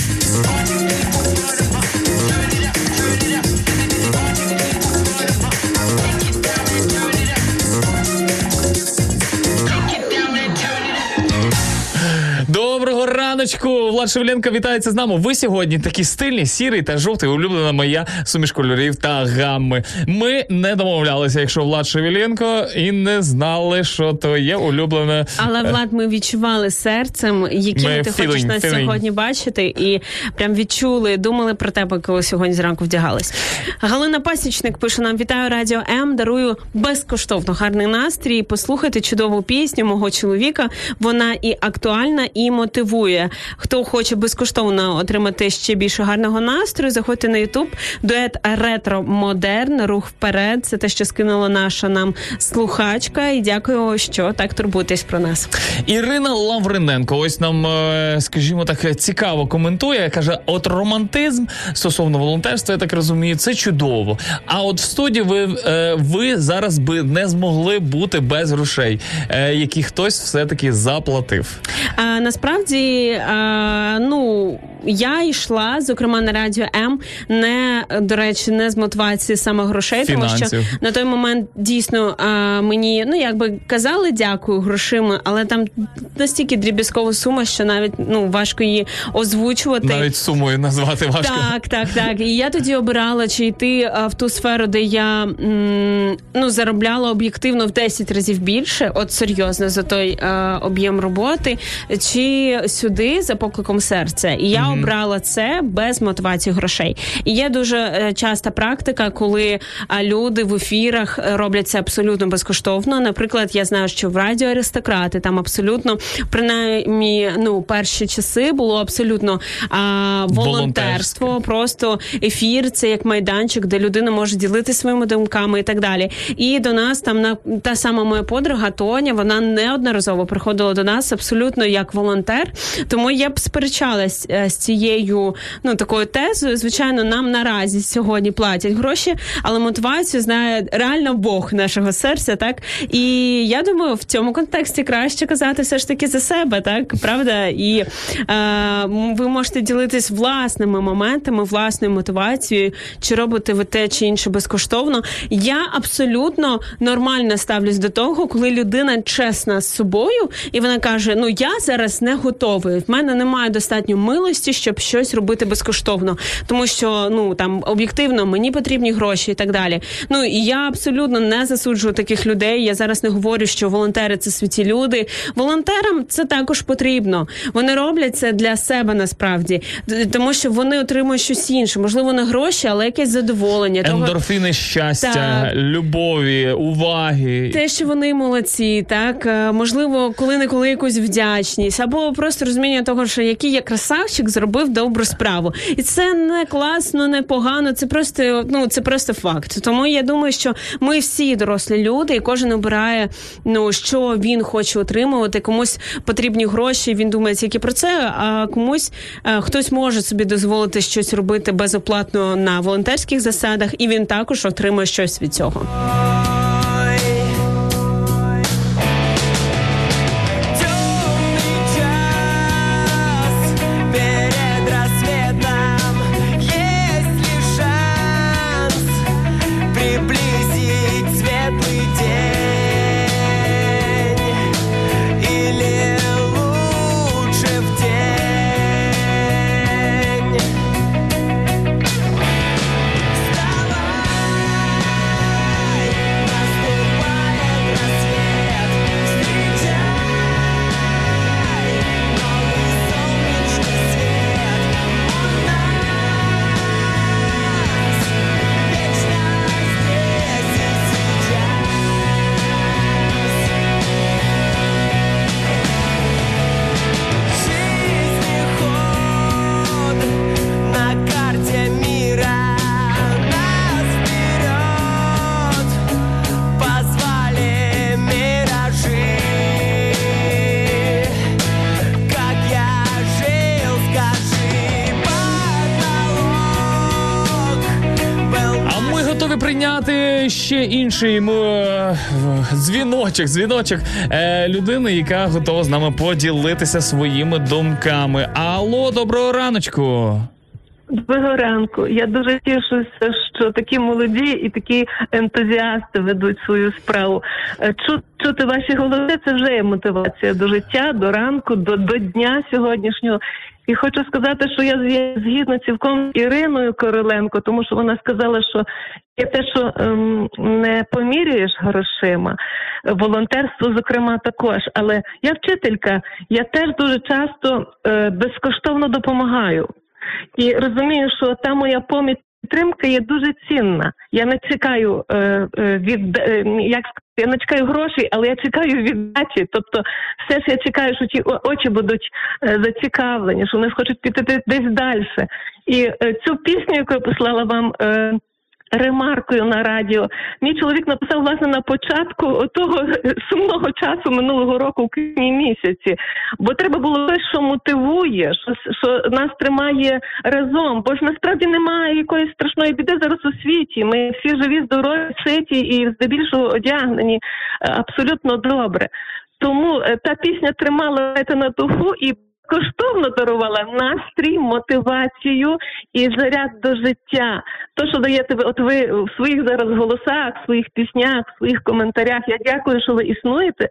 Раночку! Влад Шевленко вітається з нами. Ви сьогодні такі стильні, сірий та жовтий, улюблена моя суміш кольорів та гамми. Ми не домовлялися, якщо Влад Шевеленко, і не знали, що то є улюблене.
Але Влад, ми відчували серцем, яким
Ми
ти хочеш
feeling,
нас
feeling.
сьогодні бачити, і прям відчули, думали про тебе, коли сьогодні зранку вдягались. Галина Пасічник пише нам: вітаю радіо М. Дарую безкоштовно гарний настрій. Послухайте чудову пісню мого чоловіка. Вона і актуальна, і мотивує. Хто хоче безкоштовно отримати ще більше гарного настрою, заходьте на Ютуб. Дует ретро модерн. Рух вперед. Це те, що скинула наша нам слухачка. І дякую, що так турбуєтесь про нас.
Ірина Лавриненко, ось нам, е, скажімо так, цікаво коментує. каже: от романтизм стосовно волонтерства, я так розумію, це чудово. А от в студії ви, е, ви зараз би не змогли бути без грошей, е, які хтось все таки заплатив.
А, насправді, ну я йшла, зокрема на радіо М, не до речі, не з мотивації саме грошей, тому що на той момент дійсно а, мені ну якби казали дякую грошима, але там настільки дріб'язкова сума, що навіть ну важко її озвучувати.
Навіть сумою назвати важко.
Так, так, так. І я тоді обирала, чи йти в ту сферу, де я м, ну заробляла об'єктивно в 10 разів більше, от серйозно за той а, об'єм роботи, чи сюди за покликом серця. І я обрала це без мотивації грошей. І є дуже е, часта практика, коли а, люди в ефірах е, роблять це абсолютно безкоштовно. Наприклад, я знаю, що в радіо аристократи там абсолютно принаймні ну перші часи було абсолютно а, волонтерство, просто ефір, це як майданчик, де людина може ділитися своїми думками і так далі. І до нас там на та сама моя подруга Тоня, вона неодноразово приходила до нас абсолютно як волонтер. Тому я б сперечалась е, з цією ну такою тезою. Звичайно, нам наразі сьогодні платять гроші, але мотивацію знає реально Бог нашого серця, так і я думаю, в цьому контексті краще казати все ж таки за себе, так правда? І е, ви можете ділитись власними моментами, власною мотивацією, чи робите ви те чи інше безкоштовно. Я абсолютно нормально ставлюсь до того, коли людина чесна з собою, і вона каже: Ну я зараз не готовий. В мене немає достатньо милості, щоб щось робити безкоштовно, тому що ну там об'єктивно мені потрібні гроші і так далі. Ну і я абсолютно не засуджую таких людей. Я зараз не говорю, що волонтери це святі люди. Волонтерам це також потрібно. Вони роблять це для себе насправді, тому що вони отримують щось інше, можливо, не гроші, але якесь задоволення. Того-
Ендорфіни щастя,
Так.
любові, уваги.
те, що вони молодці, так Е, можливо, коли не коли якусь вдячність, або просто розуміння того, що який я красавчик зробив добру справу, і це не класно, не погано. Це просто ну це просто факт. Тому я думаю, що ми всі дорослі люди, і кожен обирає ну що він хоче отримувати. Комусь потрібні гроші. Він думає тільки про це. А комусь е, хтось може собі дозволити щось робити безоплатно на волонтерських засадах, і він також отримує щось від цього.
Інший м, е, дзвіночок, дзвіночок е, людини, яка готова з нами поділитися своїми думками. Алло, доброго раночку.
Доброго ранку. Я дуже тішуся, що такі молоді і такі ентузіасти ведуть свою справу. Е, Чу, чути ваші голоси це вже є мотивація до життя, до ранку, до, до дня сьогоднішнього. І хочу сказати, що я згідно цілком з Іриною Короленко, тому що вона сказала, що є те, що ем, не помірюєш грошима, волонтерство, зокрема, також. Але я вчителька, я теж дуже часто е, безкоштовно допомагаю. І розумію, що та моя поміч підтримка є дуже цінна. Я не чекаю е, е, від е, як я не чекаю грошей, але я чекаю віддачі. Тобто, все ж я чекаю, що ті очі будуть зацікавлені, що вони хочуть піти десь далі. І цю пісню, яку я послала вам. Ремаркою на радіо. Мій чоловік написав власне на початку того (laughs) сумного часу минулого року у квітні місяці. Бо треба було те, що мотивує, що, що нас тримає разом. Бо ж насправді немає якоїсь страшної біди зараз у світі. Ми всі живі, здорові, ситі і здебільшого одягнені е, абсолютно добре. Тому е, та пісня тримала на духу і коштовно дарувала настрій, мотивацію і заряд до життя. То, що даєте ви, от ви в своїх зараз голосах, в своїх піснях, в своїх коментарях. Я дякую, що ви існуєте,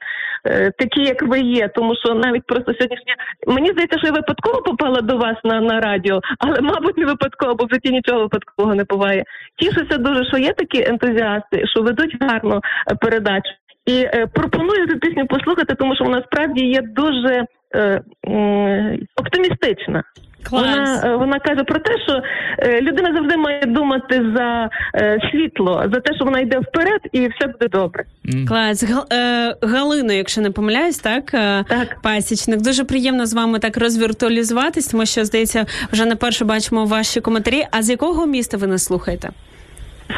е, такі як ви є. Тому що навіть просто сьогоднішня мені здається, що я випадково попала до вас на, на радіо, але мабуть не випадково, бо в житті нічого випадкового не буває. Тішуся дуже, що є такі ентузіасти, що ведуть гарну е, передачу. І е, пропоную цю пісню послухати, тому що вона справді є дуже е, оптимістична.
Клас.
Вона, е, вона каже про те, що е, людина завжди має думати за е, світло, за те, що вона йде вперед, і все буде добре.
Клас. Гал, е, Галино, якщо не помиляюсь, так? Е,
Так.
Пасічник. Дуже приємно з вами так розвіртуалізуватись, тому що, здається, вже не перше бачимо ваші коментарі. А з якого міста ви нас слухаєте?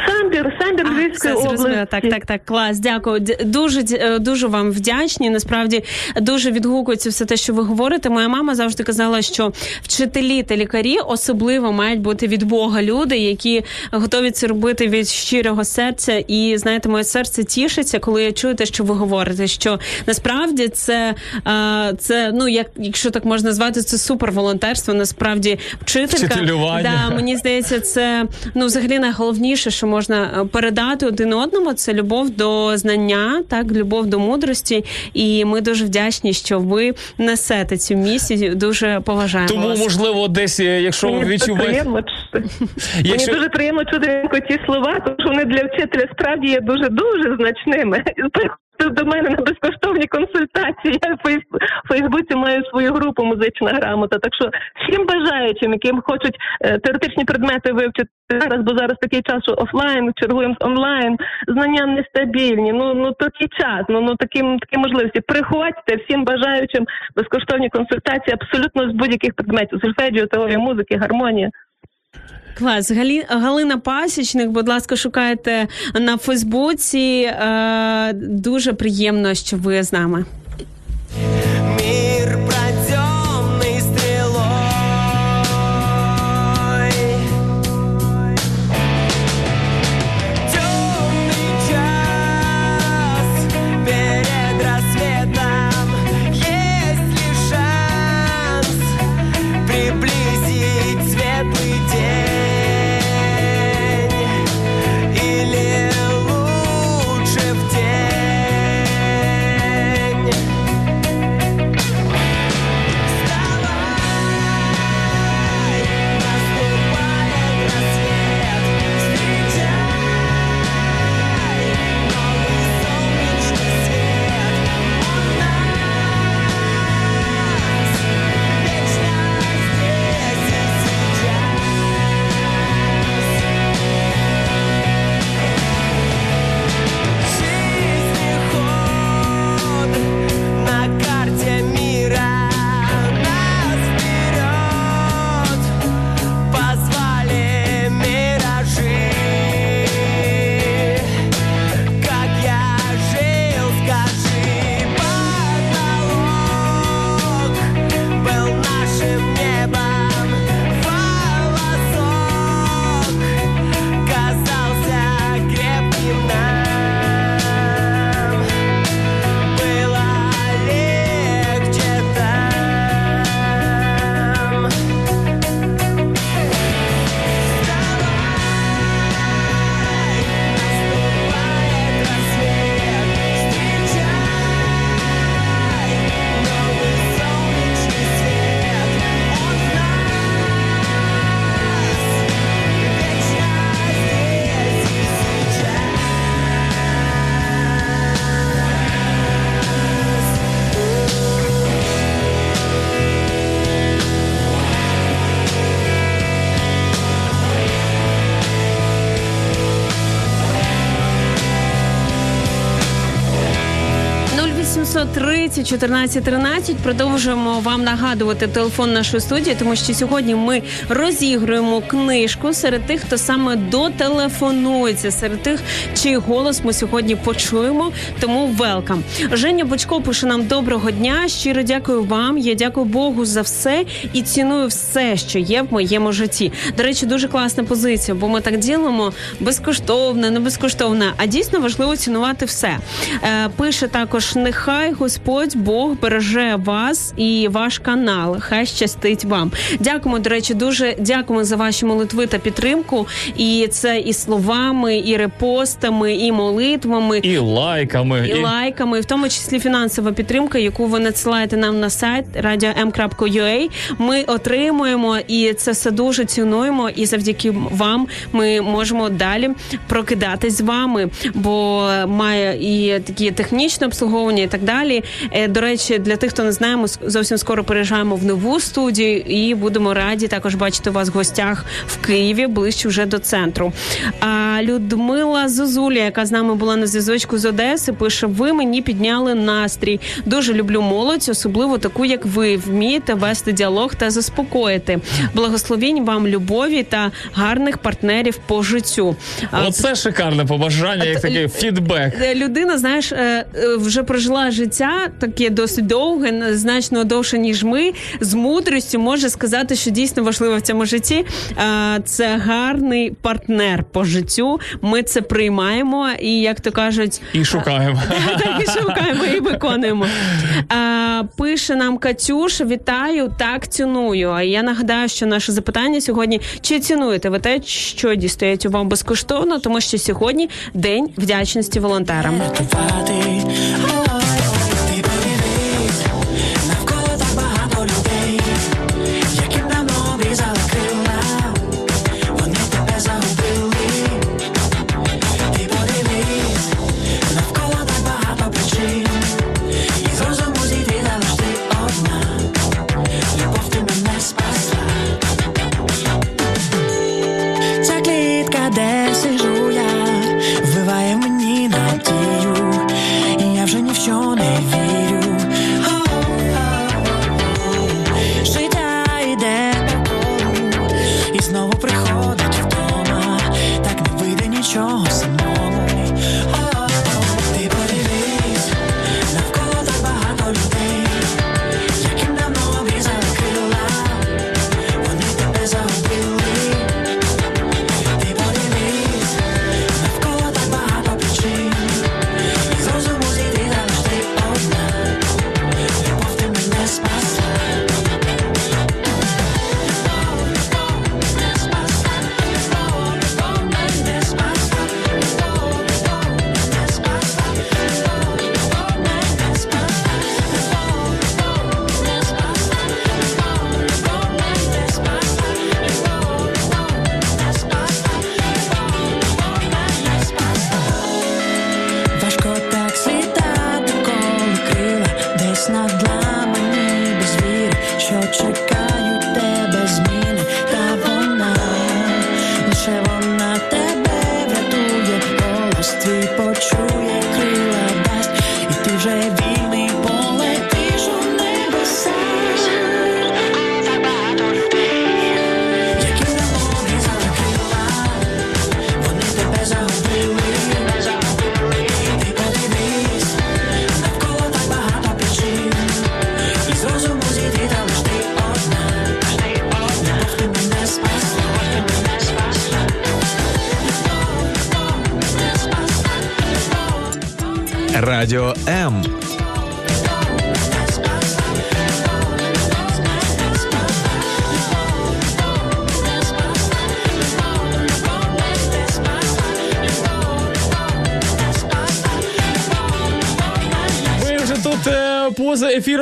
Самбір, Самбір Львівської області.
Так, так, так, клас. Дякую. Дуже е, дуже вам вдячні. Насправді дуже відгукується все те, що ви говорите. Моя мама завжди казала, що вчителі та лікарі особливо мають бути від Бога люди, які готові це робити від щирого серця. І знаєте, моє серце тішиться, коли я чую те, що ви говорите. Що насправді це, це ну як якщо так можна назвати, це суперволонтерство. Насправді вчителька
Вчителювання.
Да, мені здається, це ну взагалі найголовніше, що можна е, передати один одному. Це любов до знання, так любов до мудрості. І ми дуже вдячні, що ви несете цю місію. Дуже поважаємо
Тому,
вас.
можливо, десь, е, якщо
дуже
відчуваєте. Якщо-
Мені дуже приємно чути ті слова, тому що вони для вчителя справді є дуже дуже значними. Приходьте До мене на безкоштовні консультації. Я в Фейсбуці маю свою групу музична грамота. Так що всім бажаючим, яким хочуть е, теоретичні предмети вивчити зараз, бо зараз такий час, що офлайн, чергуємо з онлайн, знання нестабільні. Ну ну такий час, ну ну такі, такі можливості. Приходьте всім бажаючим безкоштовні консультації абсолютно з будь-яких предметів. Сольфеджіо, теорія музики, гармонія.
Клас. Галі... Галина Пасічник, будь ласка, шукайте на Фейсбуці. Е, дуже приємно, що ви з нами. 0830 14 13 продовжуємо вам нагадувати телефон нашої студії, тому що сьогодні ми розігруємо книжку серед тих, хто саме дотелефонується, серед тих, чий голос ми сьогодні почуємо. Тому велкам. Женя Бочко пише нам доброго дня. Щиро дякую вам. Я дякую Богу за все і ціную все, що є в моєму житті. До речі, дуже класна позиція, бо ми так ділимо безкоштовно, не безкоштовно, а дійсно важливо цінувати все. Е, пише також: нехай Господь Бог береже вас і ваш канал. Хай щастить вам. Дякуємо. До речі, дуже дякуємо за ваші молитви та підтримку. І це і словами, і репостами, і молитвами.
І лайками.
І лайками, в тому числі фінансова підтримка, яку ви надсилаєте нам на сайт radio.m.ua. Ми отримуємо, і це все дуже цінуємо. І завдяки вам ми можемо далі прокидатись з вами, бо має і такі технічне обслуговування, і так далі. Е, До речі, для тих, хто не знає, ми зовсім скоро переїжджаємо в нову студію і будемо раді також бачити вас в гостях в Києві ближче вже до центру. А Людмила Зозуля, яка з нами була на зв'язочку з Одеси, пише: ви мені підняли настрій. Дуже люблю молодь, особливо таку, як ви вмієте вести діалог та заспокоїти. Благословінь вам любові та гарних партнерів по життю.
Оце шикарне побажання, як такий фідбек.
Людина, знаєш, е, е, вже прожила життя таке досить довге, значно довше ніж ми. З мудрістю може сказати, що дійсно важливо в цьому житті. е, Це гарний партнер по життю. Ми це приймаємо, і як то кажуть,
І шукаємо. (laughs)
так і шукаємо і виконуємо. Пише нам Катюша: вітаю, так ціную. А я нагадаю, що наше запитання сьогодні: чи цінуєте ви те, що дістають вам безкоштовно, тому що сьогодні день вдячності волонтерам.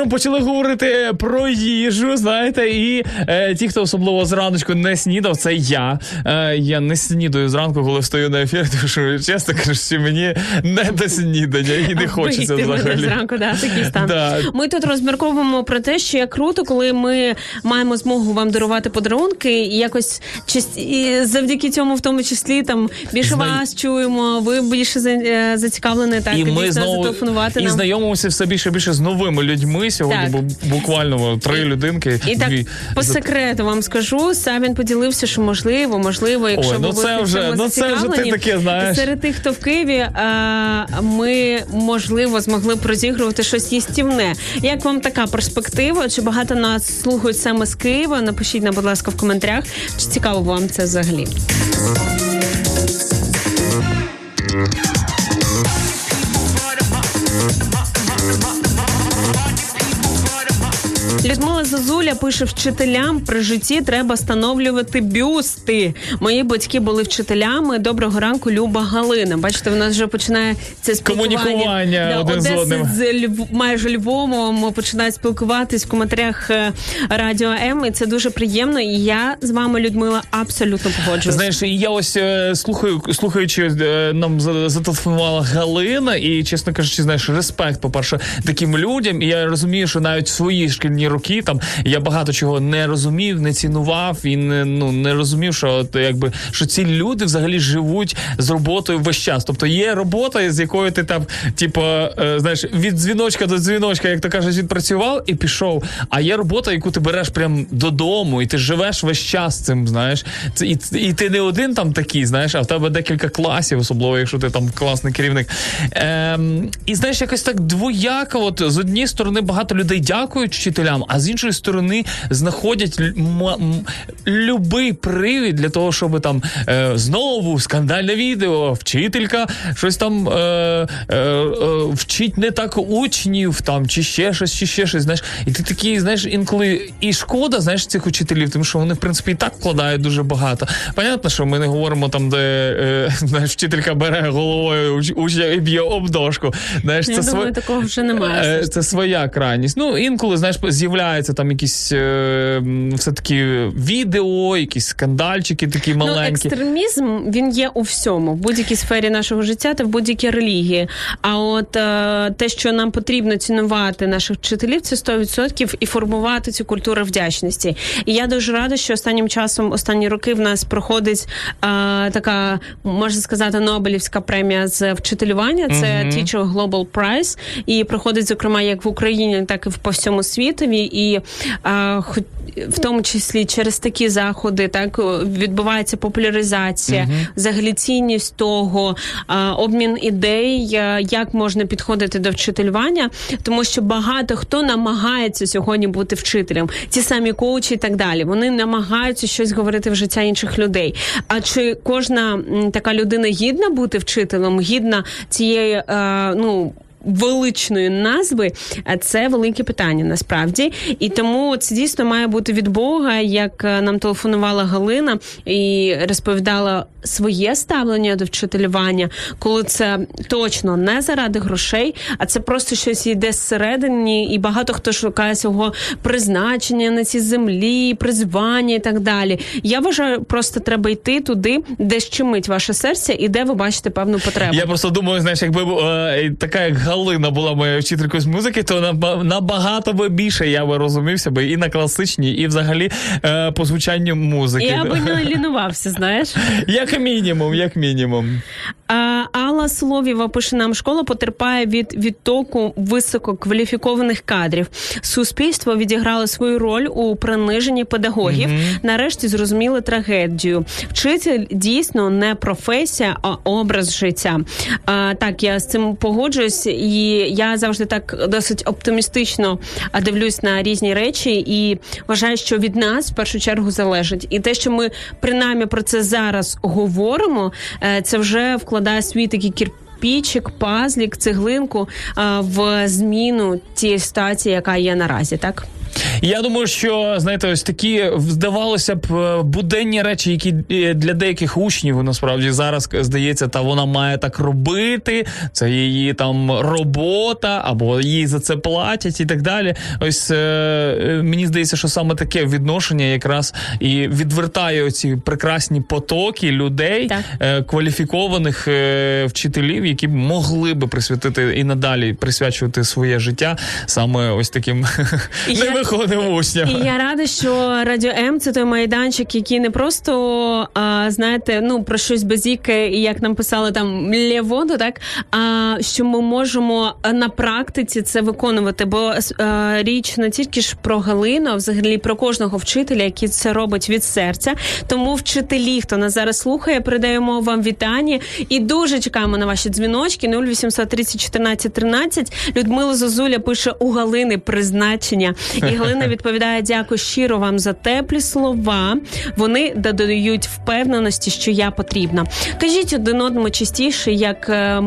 Почали говорити про їжу. Знаєте, і е, ті, хто особливо зраночку не снідав, це я. Е, я не снідаю зранку, коли встаю на ефір, (laughs) тому що чесно кажучи, мені не до снідання і не хочеться
Вийти
взагалі.
зранку, да, такий стан.
Да.
Ми тут розмірковуємо про те, що як круто, коли ми маємо змогу вам дарувати подарунки, і якось часті... і завдяки цьому, в тому числі, там більше
Зна-
вас чуємо. Ви більше за- е, зацікавлені так
і ми знову
зателефонувати
і
нам.
знайомимося все більше і більше з новими людьми. Сьогодні
Так.
буквально три людинки.
І так по
За-
секрету вам скажу, Сам він поділився, що можливо, можливо, якщо
Ой, ну
ви
це вже- ну це вже ти таке знаєш.
серед тих, хто в Києві, а, ми можливо змогли б розігрувати щось їстівне. Як вам така перспектива? Чи багато нас слухають саме з Києва? Напишіть нам, будь ласка, в коментарях. Чи цікаво вам це взагалі? Зозуля пише вчителям при житті треба встановлювати бюсти. Мої батьки були вчителями. Доброго ранку, Люба Галина. Бачите, в нас вже починає це спілкування.
Комунікування один з
Одеси
одним.
з Льв... майже Львовом починають спілкуватись в коментарях е, Радіо М. І це дуже приємно. І я з вами, Людмила, абсолютно погоджуюсь.
Знаєш, я ось е, слухаю, слухаючи, е, нам за- зателефонувала Галина, і чесно кажучи, знаєш, респект, по-перше, таким людям. І я розумію, що навіть свої шкільні роки там я багато чого не розумів, не цінував і не ну не розумів, що от, якби що ці люди взагалі живуть з роботою весь час. Тобто є робота, з якою ти там, типу, е, знаєш, від дзвіночка до дзвіночка, як то кажуть, відпрацював і пішов. А є робота, яку ти береш прям додому, і ти живеш весь час цим. Знаєш, це і, і ти не один там такий, знаєш, а в тебе декілька класів, особливо, якщо ти там класний керівник. Ем, і знаєш, якось так двояко. От з однієї сторони багато людей дякують вчителям, а з іншої сторони знаходять м- любий привід для того, щоб там е, знову скандальне відео, вчителька щось там е, е, е, вчить не так учнів, там чи ще щось, чи ще щось. Знаєш, і ти такий, знаєш, інколи і шкода, знаєш, цих учителів, тому що вони в принципі і так вкладають дуже багато. Понятно, що ми не говоримо там, де е, (laughs) знаєш, вчителька бере головою учня і б'є об дошку. Знаєш,
Я
це
думаю,
сво-
такого вже немає.
Е, Це своя крайність. Ну, інколи, знаєш, з'являються там якісь е, все-таки відео, якісь скандальчики такі маленькі.
Ну, екстремізм він є у всьому, в будь-якій сфері нашого життя та в будь-якій релігії. А от е, те, що нам потрібно цінувати наших вчителів, це 100% і формувати цю культуру вдячності. І я дуже рада, що останнім часом, останні роки, в нас проходить е, така, можна сказати, Нобелівська премія з вчителювання. Це
Мгм.
Teacher Global Prize. І проходить, зокрема, як в Україні, так і по всьому світові. І в тому числі через такі заходи так відбувається популяризація,
Мгм.
взагалі цінність того, обмін ідей, як можна підходити до вчителювання, тому що багато хто намагається сьогодні бути вчителем, ті самі коучі і так далі. Вони намагаються щось говорити в життя інших людей. А чи кожна така людина гідна бути вчителем, гідна цієї е, ну. Величної назви а це велике питання насправді, і тому це дійсно має бути від Бога, як е, нам телефонувала Галина і розповідала своє ставлення до вчителювання, коли це точно не заради грошей, а це просто щось йде зсередині, і багато хто шукає свого призначення на цій землі, призвання і так далі. Я вважаю, просто треба йти туди, де щемить ваше серце, і де ви бачите певну потребу.
Я просто думаю, знаєш, якби е, така як Галина була моєю вчителькою з музики, то наба- набагато би більше я би розумівся би і на класичній, і взагалі е, по звучанню музики.
Я би не (laughs) лінувався, знаєш.
Як мінімум, як мінімум.
Алла Соловєва пише нам, школа потерпає від відтоку висококваліфікованих кадрів. Суспільство відіграло свою роль у приниженні педагогів.
Мгм.
Нарешті зрозуміли трагедію. Вчитель дійсно не професія, а образ життя. А, так, я з цим погоджуюсь, і я завжди так досить оптимістично дивлюсь на різні речі і вважаю, що від нас в першу чергу залежить. І те, що ми принаймні про це зараз говоримо, е, це вже вкладає свій такий кірпічик, пазлік, цеглинку в зміну тієї ситуації, яка є наразі, так.
Я думаю, що знаєте, ось такі здавалося б е, буденні речі, які е, для деяких учнів насправді зараз здається, та вона має так робити. Це її там робота, або їй за це платять, і так далі. Ось е, мені здається, що саме таке відношення якраз і відвертає оці прекрасні потоки людей, е, кваліфікованих е, вчителів, які могли би присвятити і надалі присвячувати своє життя саме ось таким (laughs)
Я-
невиходним учням.
І я рада, що Радіо М це той майданчик, який не просто а, знаєте, ну про щось базіке, і як нам писали там лєводу, так а що ми можемо на практиці це виконувати. Бо а, річ не тільки ж про Галину, а взагалі про кожного вчителя, який це робить від серця. Тому вчителі, хто нас зараз слухає, передаємо вам вітання і дуже чекаємо на ваші дзвіночки 0800 30 14 13. Людмила Зозуля пише у Галини призначення. І Галина відповідає: дякую щиро вам за теплі слова. Вони додають впевненості, що я потрібна. Кажіть один одному частіше, як е,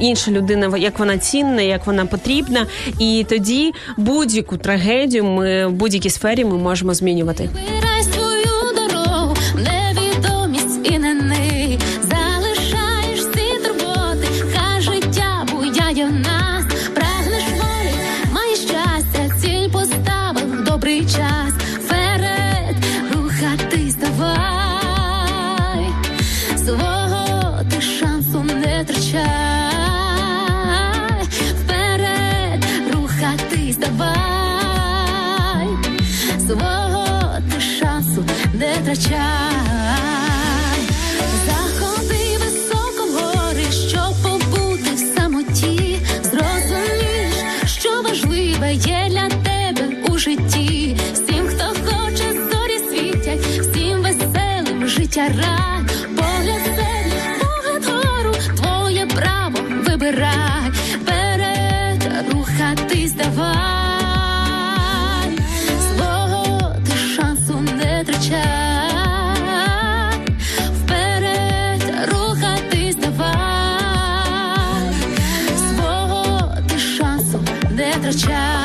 інша людина, як вона цінна, як вона потрібна. І тоді будь-яку трагедію ми в будь-якій сфері ми можемо змінювати.
Життя рад. Погляд себе, погляд гору, твоє право вибирай. Вперед рухатись давай. Свого ти шансу не втрачай. Вперед рухатись давай. Свого ти шансу не втрачай.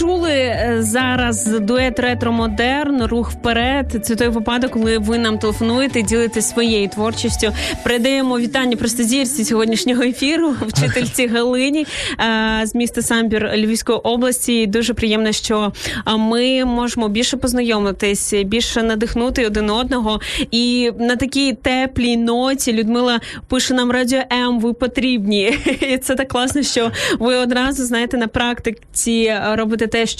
Е, Почули е, зараз дует ретро-модерн, рух вперед. Це той випадок, коли ви нам телефонуєте, ділитесь своєю творчістю. Передаємо вітання простозірці сьогоднішнього ефіру, (laughs) вчительці Галині е, з міста Самбір Львівської області. Дуже приємно, що е, ми можемо більше познайомитись, більше надихнути один одного. І на такій теплій ноті Людмила пише нам радіо М. Ви потрібні. (laughs) І це так класно, що ви одразу знаєте на практиці робите те, що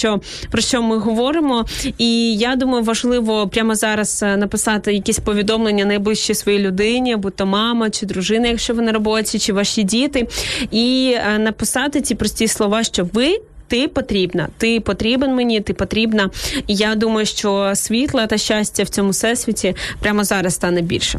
про що ми говоримо. І я думаю, важливо прямо зараз е, написати якісь повідомлення найближчій своїй людині, будь то мама чи дружина, якщо ви на роботі, чи ваші діти, і е, написати ці прості слова, що ви. Ти потрібна, ти потрібен мені, ти потрібна. І я думаю, що світла та щастя в цьому всесвіті прямо зараз стане більше.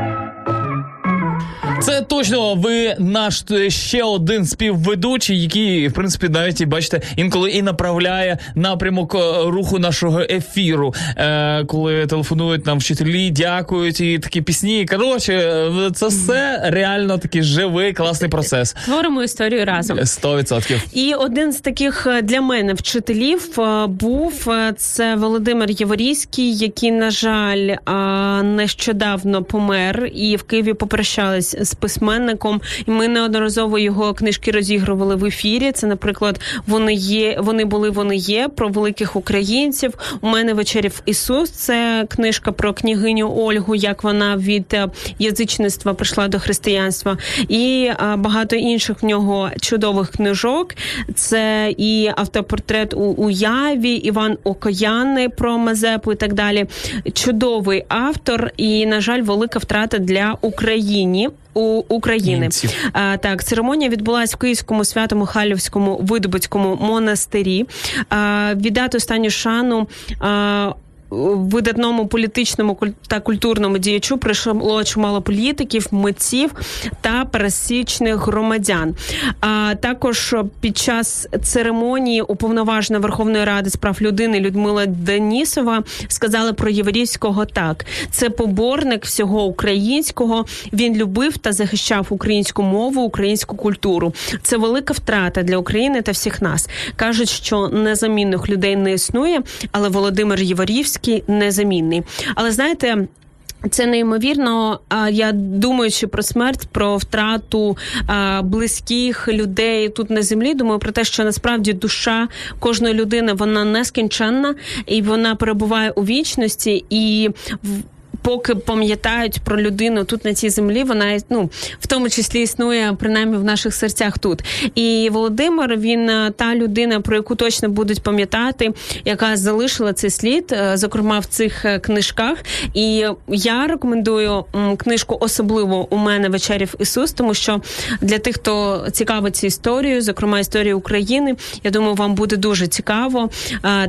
Це точно ви наш е, ще один співведучий, який, в принципі, навіть і бачите, інколи і направляє напрямок е, руху нашого ефіру. Е, Коли телефонують нам вчителі, дякують і такі пісні. Коротше, е, це все реально такий живий, класний процес.
Творимо історію разом.
100%.
І один з таких для мене вчителів був це Володимир Яворійський, який, на жаль, нещодавно помер, і в Києві попрощались з письменником. І ми неодноразово його книжки розігрували в ефірі. Це, наприклад, вони є, вони були, вони є про великих українців. У мене вечерів Ісус. Це книжка про княгиню Ольгу, як вона від е, язичництва прийшла до християнства, і е, багато інших в нього чудових книжок. Це і автопортрет у уяві, Іван Окояни про Мазепу і так далі. Чудовий автор, і на жаль, велика втрата для України. У України а, так церемонія відбулася в Київському свято-Михайлівському видобицькому монастирі. А, віддати останню шану. А, Видатному політичному та культурному діячу прийшло чимало політиків, митців та пересічних громадян. А також під час церемонії уповноважена Верховної Ради з прав людини Людмила Денісова сказали про Єврійського так: це поборник всього українського. Він любив та захищав українську мову, українську культуру. Це велика втрата для України та всіх нас. кажуть, що незамінних людей не існує, але Володимир Єворівський незамінний. Але знаєте. Це неймовірно. Я думаючи про смерть, про втрату близьких людей тут на землі. Думаю про те, що насправді душа кожної людини вона нескінченна і вона перебуває у вічності і. Поки пам'ятають про людину тут на цій землі, вона ну в тому числі існує принаймні в наших серцях тут. І Володимир він е, та людина, про яку точно будуть пам'ятати, яка залишила цей слід, е, зокрема в цих е, книжках. І я рекомендую книжку особливо у мене вечерів Ісус, тому що для тих, хто цікавиться історією, зокрема історією України, я думаю, вам буде дуже цікаво.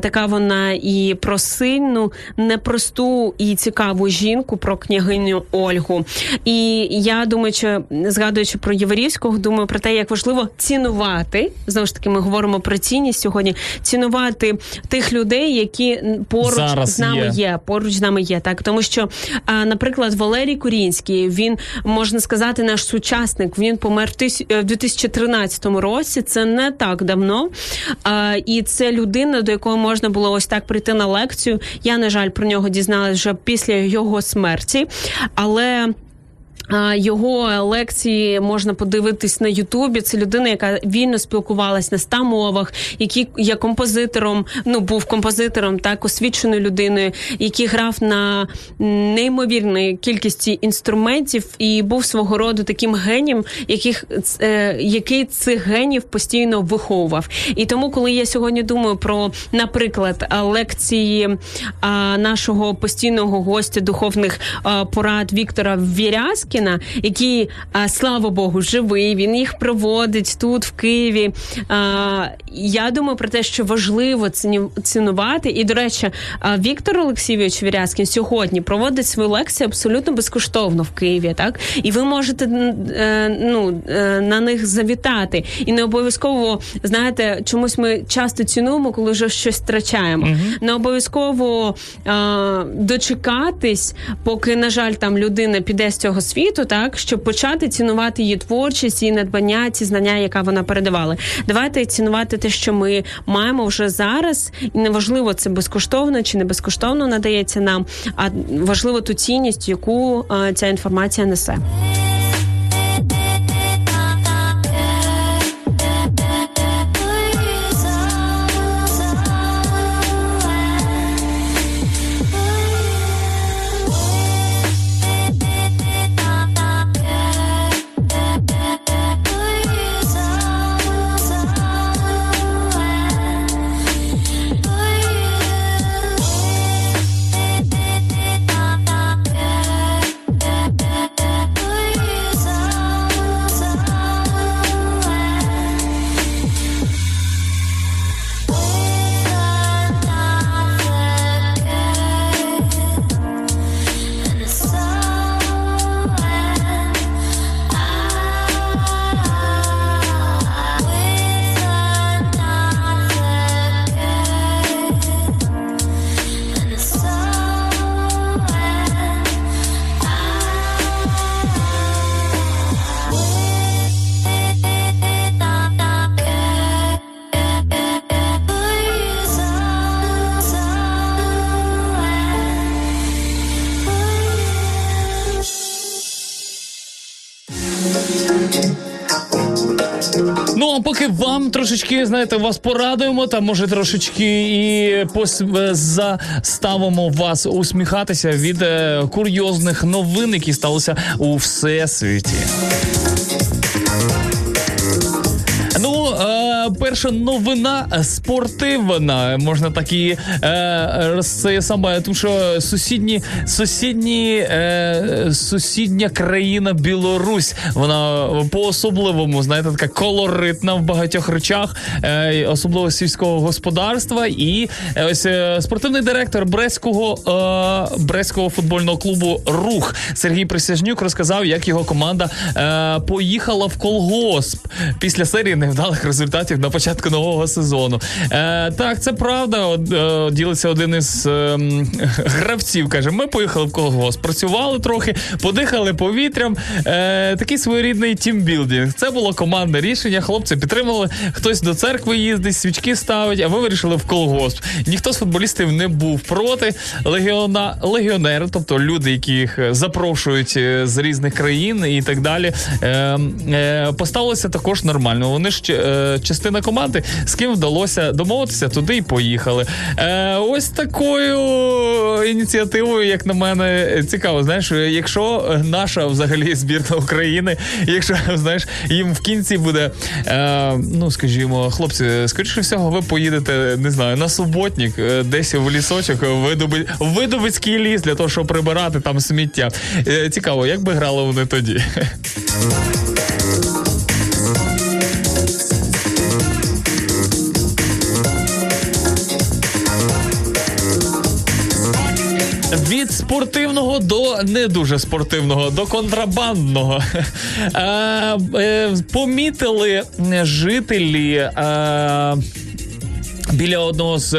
Така вона і про сильну, непросту і цікаву жінку, про княгиню Ольгу. І я думаю, що згадуючи про Єврівського, думаю про те, як важливо цінувати знову ж таки. Ми говоримо про цінність сьогодні. Цінувати тих людей, які поруч
Зараз
з нами
є.
є. Поруч з нами є так, тому що, наприклад, Валерій Курінський, він можна сказати, наш сучасник. Він помер в тис- е, в 2013 році. Це не так давно. І це людина, до якої можна було ось так прийти на лекцію. Я на жаль про нього дізналась вже після його смерті, але. Його лекції можна подивитись на Ютубі. Це людина, яка вільно спілкувалась на ста мовах, який є композитором, ну був композитором, так освіченою людиною, який грав на неймовірної кількості інструментів і був свого роду таким генієм, яких е, який цих генів постійно виховував. І тому, коли я сьогодні думаю про, наприклад, лекції нашого постійного гостя духовних порад Віктора Вірязкіна, який, слава Богу, живий. Він їх проводить тут, в Києві. Я думаю про те, що важливо цінувати. І, до речі, Віктор Олексійович Вірязкін сьогодні проводить свою лекцію абсолютно безкоштовно в Києві. Так, і ви можете е, ну, е, на них завітати. І не обов'язково знаєте, чомусь ми часто цінуємо, коли вже щось втрачаємо. Не обов'язково дочекатись, поки, на жаль, там людина піде з цього світу, так щоб почати цінувати її творчість, її надбання, ці знання, яка вона передавала. Давайте цінувати те, що ми маємо вже зараз, і неважливо це безкоштовно чи не безкоштовно надається нам, а важливо ту цінність, яку е, ця інформація несе.
Вам трошечки, знаєте, вас порадуємо, та може трошечки і пос... е, заставимо вас усміхатися від е, курйозних новин, які сталися у всесвіті. Перша новина спортивна, можна так і е, це саме, тому що сусідні, сусідні, е, сусідня країна Білорусь, вона по-особливому, знаєте, така колоритна в багатьох речах, е, особливо сільського господарства. І ось спортивний директор Брестського, Брестського футбольного клубу Рух Сергій Присяжнюк розказав, як його команда поїхала в колгосп після серії невдалих результатів на початку нового сезону. Е, так, це правда. От, е, ділиться один із е, гравців. Каже: ми поїхали в колгосп, працювали трохи, подихали повітрям. Е, такий своєрідний тімбілдинг. Це було командне рішення. Хлопці підтримали. Хтось до церкви їздить, свічки ставить, а ми вирішили в колгосп. Ніхто з футболістів не був проти. Легіона, легіонери, тобто люди, яких запрошують е, з різних країн і так далі, е, е, поставилися також нормально. Вони ж е, частина команди, з ким вдалося домовитися, туди і поїхали. Е, ось такою ініціативою, як на мене, цікаво. Знаєш, якщо наша взагалі збірна України, якщо знаєш, їм в кінці буде, е, ну скажімо, хлопці, скоріше всього, ви поїдете, не знаю, на суботник, е, десь в лісочок, в Видобицький ліс для того, щоб прибирати там сміття. Е, цікаво, як би грали вони тоді. Спортивного до не дуже спортивного, до контрабандного. (laughs) Е, е, помітили жителі. Е, Біля одного з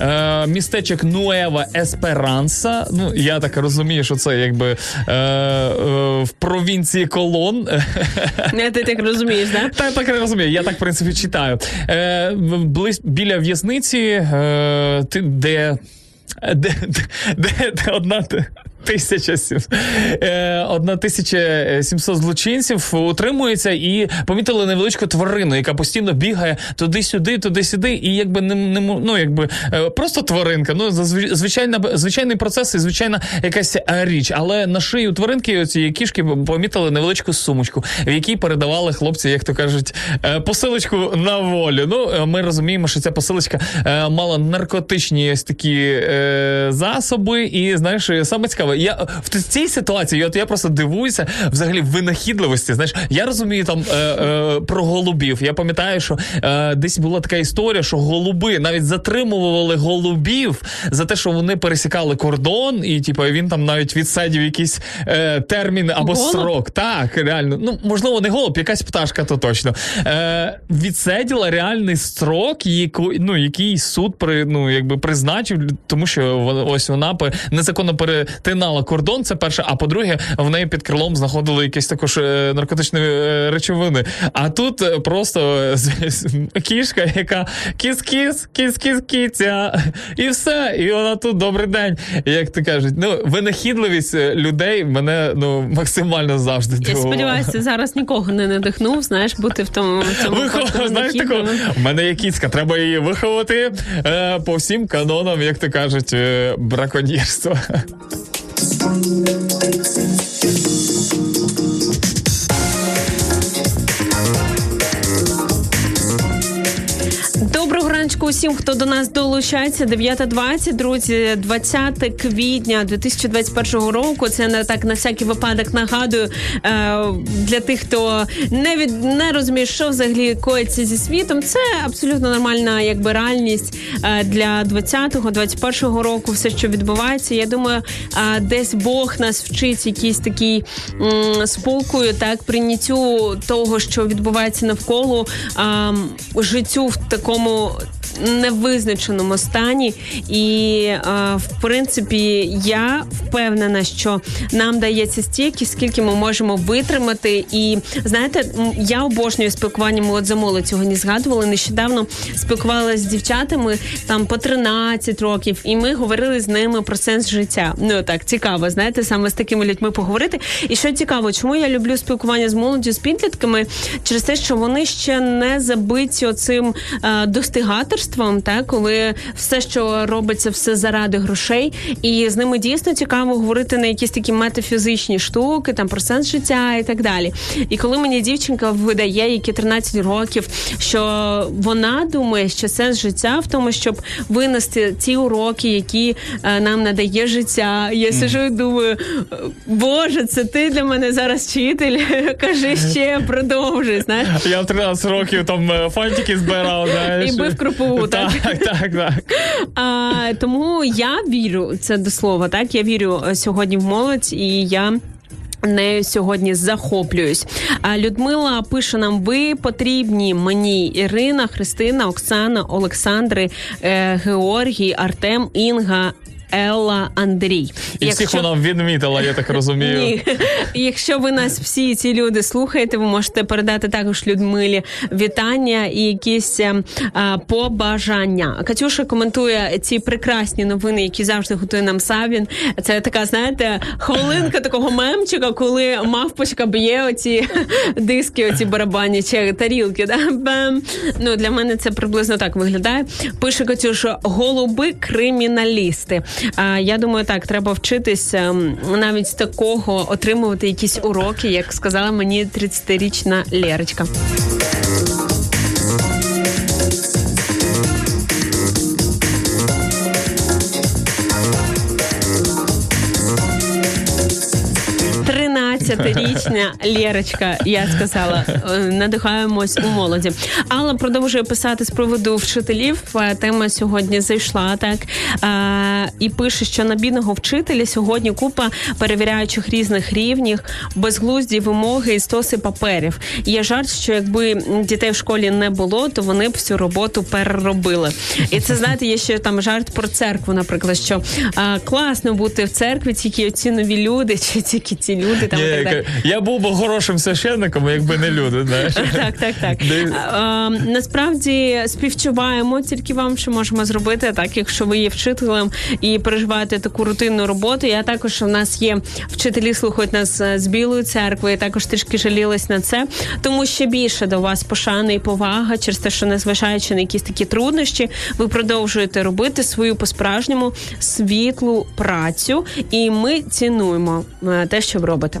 е, містечок Нуева Есперанса. Ну, я так розумію, що це якби е, е, в провінції Колон. (laughs)
Не, ти так розумієш, да?
Та так розумію, я так в принципі читаю. Е, близь, біля в'язниці, е, де, де, де, де одна. Т- Тисяча сім- е, одна тисяча сімсот злочинців утримується і помітили невеличку тварину, яка постійно бігає туди-сюди, туди-сюди, і якби не, не ну, якби е, просто тваринка. Ну звичайна звичайний процес і звичайна якась е, річ. Але на шию тваринки цієї кішки помітили невеличку сумочку, в якій передавали хлопці, як то кажуть, е, посилочку на волю. Ну е, ми розуміємо, що ця посилочка е, мала наркотичні ось такі е, засоби, і знаєш, саме цікаве, я в цій ситуації, от я просто дивуюся взагалі винахідливості. Знаєш, я розумію там е, е, про голубів. Я пам'ятаю, що е, десь була така історія, що голуби навіть затримували голубів за те, що вони пересікали кордон, і типу, він там навіть відсадів якийсь е, термін або
Голуб?
срок. Так, реально. Ну можливо, не голуб, якась пташка, то точно. Е, відсиділа реальний строк, яку, ну, який суд при, ну, якби призначив, тому що ось вона незаконно перетинала кордон. Це перше. А по-друге, в неї під крилом знаходили якісь також е, наркотичні е, речовини. А тут е, просто кішка, яка кіс-кіс, кіс-кіс-кіця, і все. І вона тут добрий день. Як то кажуть, ну винахідливість людей мене ну максимально завжди
Я
дивувала.
сподіваюся, зараз нікого не надихнув, знаєш, бути в тому, в цьому
Вихов... Знаєш таку, в мене є кіцька, треба її виховати е, по всім канонам, як то кажуть, е, браконьєрства.
Доброго раночку усім, хто до нас долучається. 9.20, друзі, 20 квітня 2021 року. Це не так на всякий випадок нагадую е, для тих, хто не від не розуміє, що взагалі коїться зі світом. Це абсолютно нормальна якби реальність е, для 20-го, 21-го року. Все, що відбувається. Я думаю, е, десь Бог нас вчить якійсь такій м, спокою, так прийняттю того, що відбувається навколо життю в такому невизначеному стані. І е, в принципі я впевнена, що нам дається стільки, скільки ми можемо витримати. І знаєте, я обожнюю спілкування молодь за молодь. Сьогодні згадували нещодавно спілкувалася з дівчатами там по 13 років, і ми говорили з ними про сенс життя. Ну так цікаво, знаєте, саме з такими людьми поговорити. І що цікаво, чому я люблю спілкування з молоддю, з підлітками через те, що вони ще не забиті оцим е, достигаторством, так коли все, що робиться, все заради грошей, і з ними дійсно цікаво говорити на якісь такі метафізичні штуки, там про сенс життя і так далі. І коли мені дівчинка видає, які 13 років, що вона думає, що сенс життя в тому, щоб винести ті уроки, які е, нам надає життя. Я сижу і думаю, Боже, це ти для мене зараз вчитель. (laughs) Кажи ще, продовжуй. Знаєш.
Я в 13 років там е, фантики збирав, знаєш.
І бив кропиву, так?
Так, так, так.
А, тому я вірю це до слова. Так я вірю е, сьогодні в молодь, і я. Нею сьогодні захоплююсь. А Людмила пише нам: ви потрібні мені Ірина, Христина, Оксана, Олександри, е, Георгій, Артем, Інга. Елла Андрій.
І всіх вона відмітила, я так розумію.
Ні. (laughs) Якщо ви нас всі ці люди слухаєте, ви можете передати також Людмилі вітання і якісь е, а, побажання. Катюша коментує ці прекрасні новини, які завжди готує нам Савін. Це така, знаєте, хвилинка (laughs) такого мемчика, коли мавпочка б'є оці (laughs) диски, оці барабані чи тарілки. Да? Бам. Ну для мене це приблизно так виглядає. Пише Катюша: голуби криміналісти. Я думаю, так треба вчитися навіть з такого отримувати якісь уроки, як сказала мені 30-річна Лерочка. Тринадцятирічна Лєрочка, я сказала, е, надихаємось у молоді. Алла продовжує писати з приводу вчителів. Е, Тема сьогодні зайшла так Е, і пише, що на бідного вчителя сьогодні купа перевіряючих різних рівнів, безглузді вимоги і стоси паперів. Є жарт, що якби дітей в школі не було, то вони б всю роботу переробили. І це знаєте, є ще там жарт про церкву, наприклад, що класно бути в церкві, тільки ці нові люди, чи тільки ці люди там. і так
я був би хорошим священником, якби не люди. знаєш.
Так, так, так. А, е, насправді співчуваємо тільки вам, що можемо зробити, так якщо ви є вчителем і переживаєте таку рутинну роботу. Я також у нас є вчителі, слухають нас е, з білої церкви. Я також трішки жалілась на це, тому ще більше до вас пошани і повага через те, що незважаючи на якісь такі труднощі, ви продовжуєте робити свою по-справжньому світлу працю, і ми цінуємо е, те, що ви робите.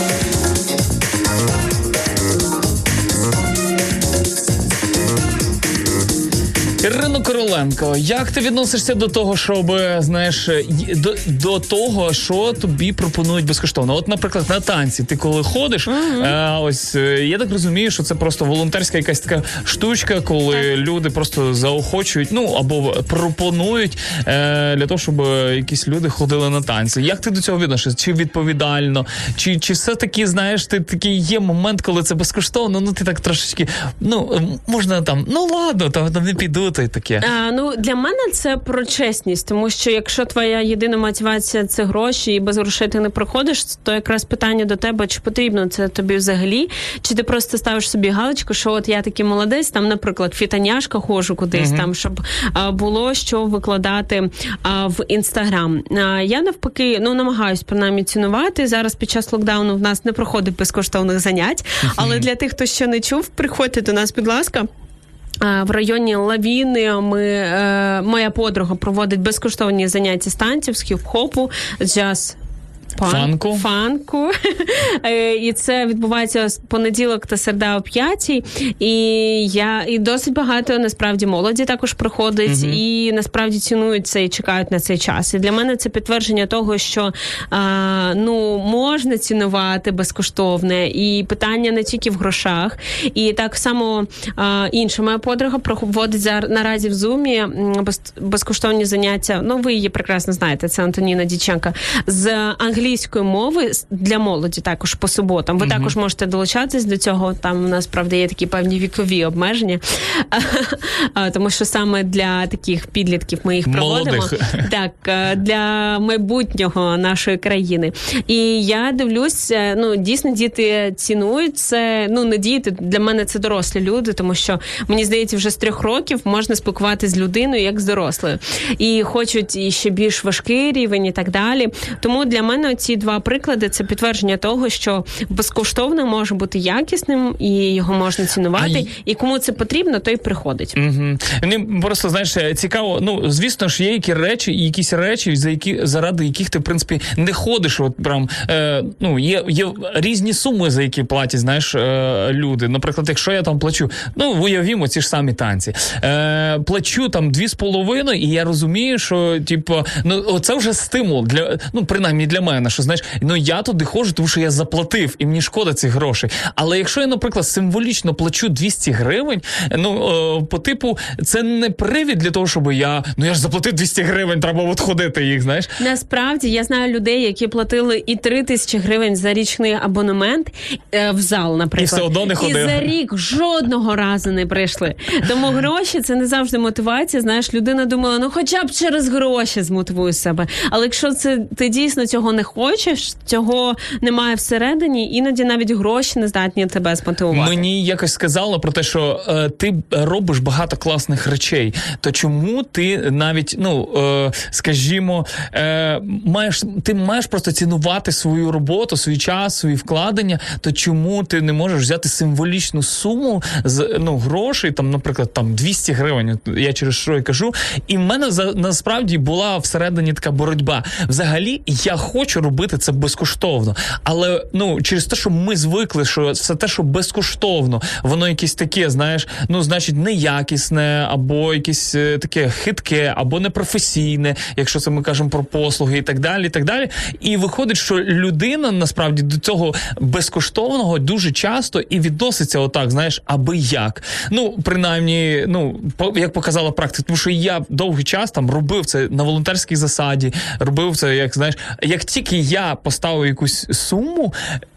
Ірино Короленко, як ти відносишся до того, щоб знаєш, до, до того, що тобі пропонують безкоштовно? От, наприклад, на танці, ти коли ходиш, е, ось е, я так розумію, що це просто волонтерська якась така штучка, коли люди просто заохочують, ну або пропонують е, для того, щоб якісь люди ходили на танці. Як ти до цього відносишся? Чи відповідально, чи, чи все таки знаєш, ти такий є момент, коли це безкоштовно? Ну ти так трошечки, ну можна там, ну ладно, там, там не піду, та й таке.
А, ну для мене це про чесність, тому що якщо твоя єдина мотивація це гроші, і без грошей ти не проходиш, то якраз питання до тебе, чи потрібно це тобі взагалі, чи ти просто ставиш собі галочку, що от я такий молодець, там, наприклад, фітаняшка ходжу кудись, там щоб а, було що викладати а, в інстаграм. А, я навпаки, ну намагаюсь принаймні цінувати. Зараз під час локдауну в нас не проходить безкоштовних занять, але для тих, хто ще не чув, приходьте до нас, будь ласка. А, В районі Лавіни ми е, моя подруга проводить безкоштовні заняття з танців, з хіп-хопу, джаз.
Фанку.
фанку. (laughs) Е, і це відбувається з понеділок та середа о п'ятій. І я і досить багато насправді молоді також приходить, і насправді цінують це і чекають на цей час. І для мене це підтвердження того, що а, ну можна цінувати безкоштовне, і питання не тільки в грошах. І так само а, інша моя подруга проводить за наразі в зумі без, безкоштовні заняття. Ну, ви її прекрасно знаєте. Це Антоніна Діченка з англійської англійської мови для молоді також по суботам. Ви також можете долучатись до цього. Там у нас правда є такі певні вікові обмеження, (laughs) тому що саме для таких підлітків ми їх проводимо.
Молодих. (laughs)
Так, е, для майбутнього нашої країни. І я дивлюсь, е, ну дійсно діти цінують це. Ну не діти для мене це дорослі люди, тому що мені здається, вже з трьох років можна спілкуватися з людиною як з дорослою, і хочуть і ще більш важкий рівень, і так далі. Тому для мене ці два приклади це підтвердження того, що безкоштовно може бути якісним і його можна цінувати.
А
І кому це потрібно, той приходить.
Угу. Мені просто знаєш цікаво. Ну звісно ж, є які речі, якісь речі, за які заради яких ти в принципі не ходиш. От прям е, ну є, є різні суми, за які платять, знаєш, е, люди. Наприклад, якщо я там плачу, ну уявімо ці ж самі танці. Е, плачу там дві з половиною, і я розумію, що типу, ну це вже стимул для ну принаймні для мене. Що знаєш, ну я туди ходжу, тому що я заплатив, і мені шкода цих грошей. Але якщо я, наприклад, символічно плачу 200 гривень, ну е, по типу, це не привід для того, щоб я ну я ж заплатив 200 гривень, треба от ходити їх. Знаєш,
Насправді я знаю людей, які платили і 3 тисячі гривень за річний абонемент е, в зал, наприклад.
І все одно не
І за рік жодного разу не прийшли. Тому (laughs) гроші це не завжди мотивація. Знаєш, людина думала, ну хоча б через гроші змотивую себе. Але якщо це ти дійсно цього не хочеш, цього немає всередині, іноді навіть гроші не здатні тебе змотивувати.
Мені якось сказали про те, що е, ти робиш багато класних речей. То чому ти навіть, ну е, скажімо, е, маєш ти маєш просто цінувати свою роботу, свій час, свої вкладення. То чому ти не можеш взяти символічну суму з ну грошей, там, наприклад, там 200 гривень. Я через що і кажу. І в мене за насправді була всередині така боротьба. Взагалі, я хочу робити це безкоштовно, але ну через те, що ми звикли, що все те, що безкоштовно, воно якесь таке, знаєш, ну значить, неякісне, або якесь е, таке хитке, або непрофесійне, якщо це ми кажемо про послуги і так далі. І так далі. І виходить, що людина насправді до цього безкоштовного дуже часто і відноситься отак, знаєш, аби як. Ну, принаймні, ну як показала практика, тому що я довгий час там робив це на волонтерській засаді, робив це, як знаєш, як тільки я поставив якусь суму.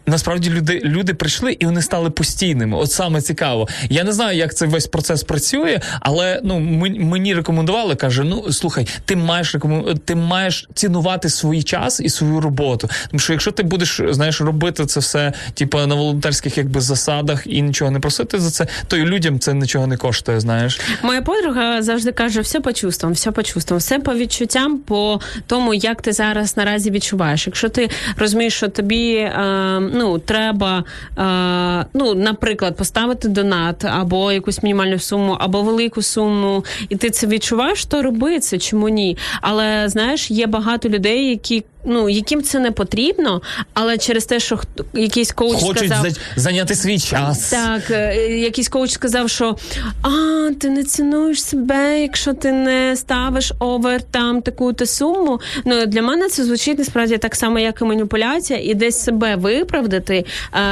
Насправді люди, люди прийшли і вони стали постійними. От саме цікаво. Я не знаю, як цей весь процес працює, але ну мені рекомендували, каже: ну слухай, ти маєш рекомен- ти маєш цінувати свій час і свою роботу. Тому що якщо ти будеш знаєш робити це все, типу на волонтерських якби засадах і нічого не просити за це, то і людям це нічого не коштує. Знаєш,
Моя подруга завжди каже: все по чувствам, все по чувствам, все по відчуттям, по тому, як ти зараз наразі відчуваєш. Якщо ти розумієш, що тобі е, ну треба, е, ну, наприклад, поставити донат або якусь мінімальну суму, або велику суму, і ти це відчуваєш, то роби це, чому ні? Але знаєш, є багато людей, які. Ну, яким це не потрібно, але через те, що якийсь коуч
хочуть
сказав,
за- зайняти свій час.
так, е, якийсь коуч сказав, що а, ти не цінуєш себе, якщо ти не ставиш овер там таку-то суму. Ну для мене це звучить насправді так само, як і маніпуляція, і десь себе виправдати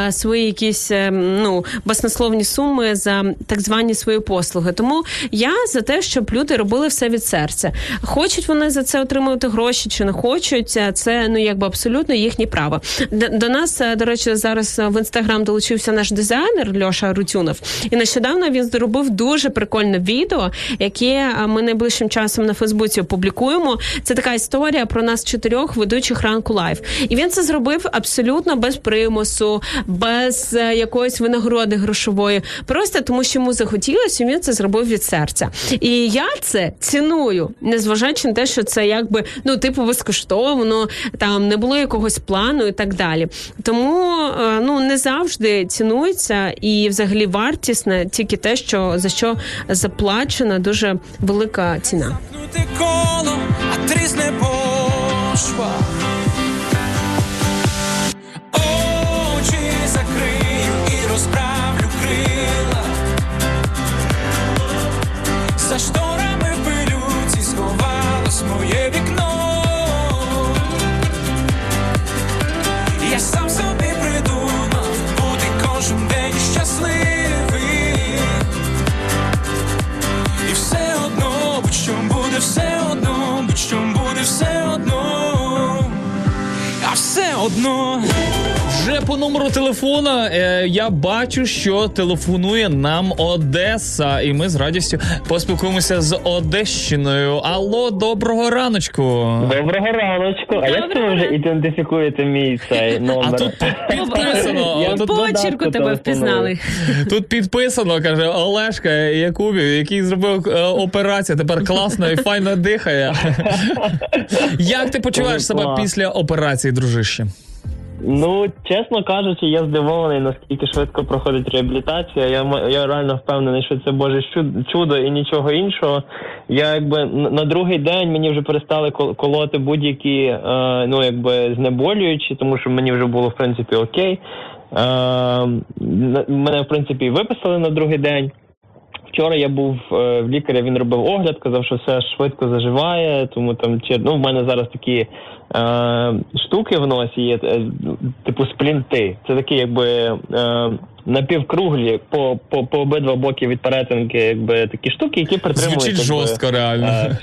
е, свої якісь е, ну баснословні суми за так звані свої послуги. Тому я за те, щоб люди робили все від серця. Хочуть вони за це отримувати гроші чи не хочуть, е, це ну якби абсолютно їхнє право. До нас, е, до речі, зараз е, в інстаграм долучився наш дизайнер Льоша Арутюнов, і нещодавно він зробив дуже прикольне відео, яке е, ми найближчим часом на Фейсбуці опублікуємо. Це така історія про нас чотирьох ведучих ранку live. І він це зробив абсолютно без примусу, без якоїсь винагороди грошової, просто тому, що йому захотілося, він це зробив від серця. І я це ціную, незважаючи на те, що це якби ну типу безкоштовно, там не було якогось плану і так далі. Тому е, ну не завжди цінується і взагалі вартісне тільки те, що за що заплачена дуже велика ціна.
Коло, а трісне пошва. одно.
По номеру телефона е, я бачу, що телефонує нам Одеса, і ми з радістю поспілкуємося з Одещиною. Алло, доброго раночку.
Доброго раночку. А як ви вже ідентифікуєте мій цей номер? (laughs)
А тут підписано. (laughs)
Я
тут
в додатку телефоную. (laughs)
Тут підписано, каже Олешка Якубів, який зробив е, операцію. Тепер класно і файно дихає. Як ти почуваєш себе після операції, дружище?
Ну, чесно кажучи, я здивований, наскільки швидко проходить реабілітація. Я, я реально впевнений, що це Боже чудо і нічого іншого. Я якби на другий день мені вже перестали кол- колоти будь-які е, ну якби знеболюючі, тому що мені вже було в принципі окей. Е, мене в принципі виписали на другий день. Вчора я був е, в лікаря, він робив огляд, казав, що все швидко заживає, тому там ну в мене зараз такі е, штуки в носі є, е, типу сплінти. Це такі, якби е, напівкруглі по, по, по обидва боки від перетинки, якби такі штуки, які притримують
Звучить
якби,
жорстко, реально.
е,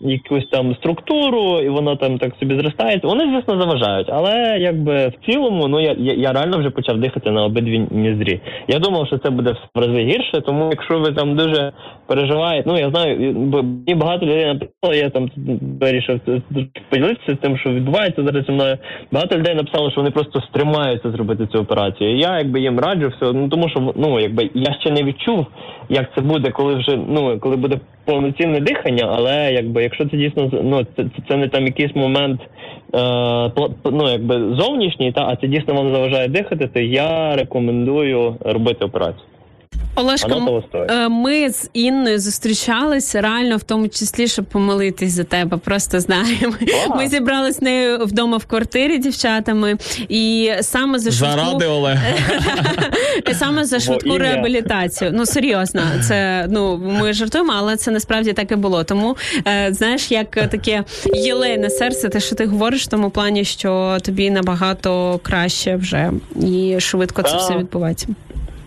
якусь там структуру, і воно там так собі зростається. Вони, звісно, заважають, але якби в цілому, ну я, я, реально вже почав дихати на обидві ніздрі. Я думав, що це буде в рази гірше, тому якщо ви там дуже переживаєте, ну я знаю, бо мені багато людей написало, я там вирішив поділитися тим, що відбувається зараз зі мною. Багато людей написало, що вони просто стримаються зробити цю операцію. Я якби їм раджу все, ну тому що ну якби я ще не відчув, як це буде, коли вже ну коли буде повноцінне дихання, але якби якщо це дійсно ну це, це- не там якийсь момент е, ну якби зовнішній, та а це дійсно вам заважає дихати, то я рекомендую робити операцію.
Олешко,
того стоїть.
е, ми з Інною зустрічалися реально в тому числі, щоб помолитись за тебе. Просто знаємо. Ми зібралися з нею вдома в квартирі дівчатами, і саме за швидку...
Заради Олега. (laughs)
Саме за швидку реабілітацію. Ну серйозно, це ну ми жартуємо, але це насправді так і було. Тому е, знаєш, як таке єлейне серце, те, що ти говориш, в тому плані, що тобі набагато краще вже і швидко це все відбувається.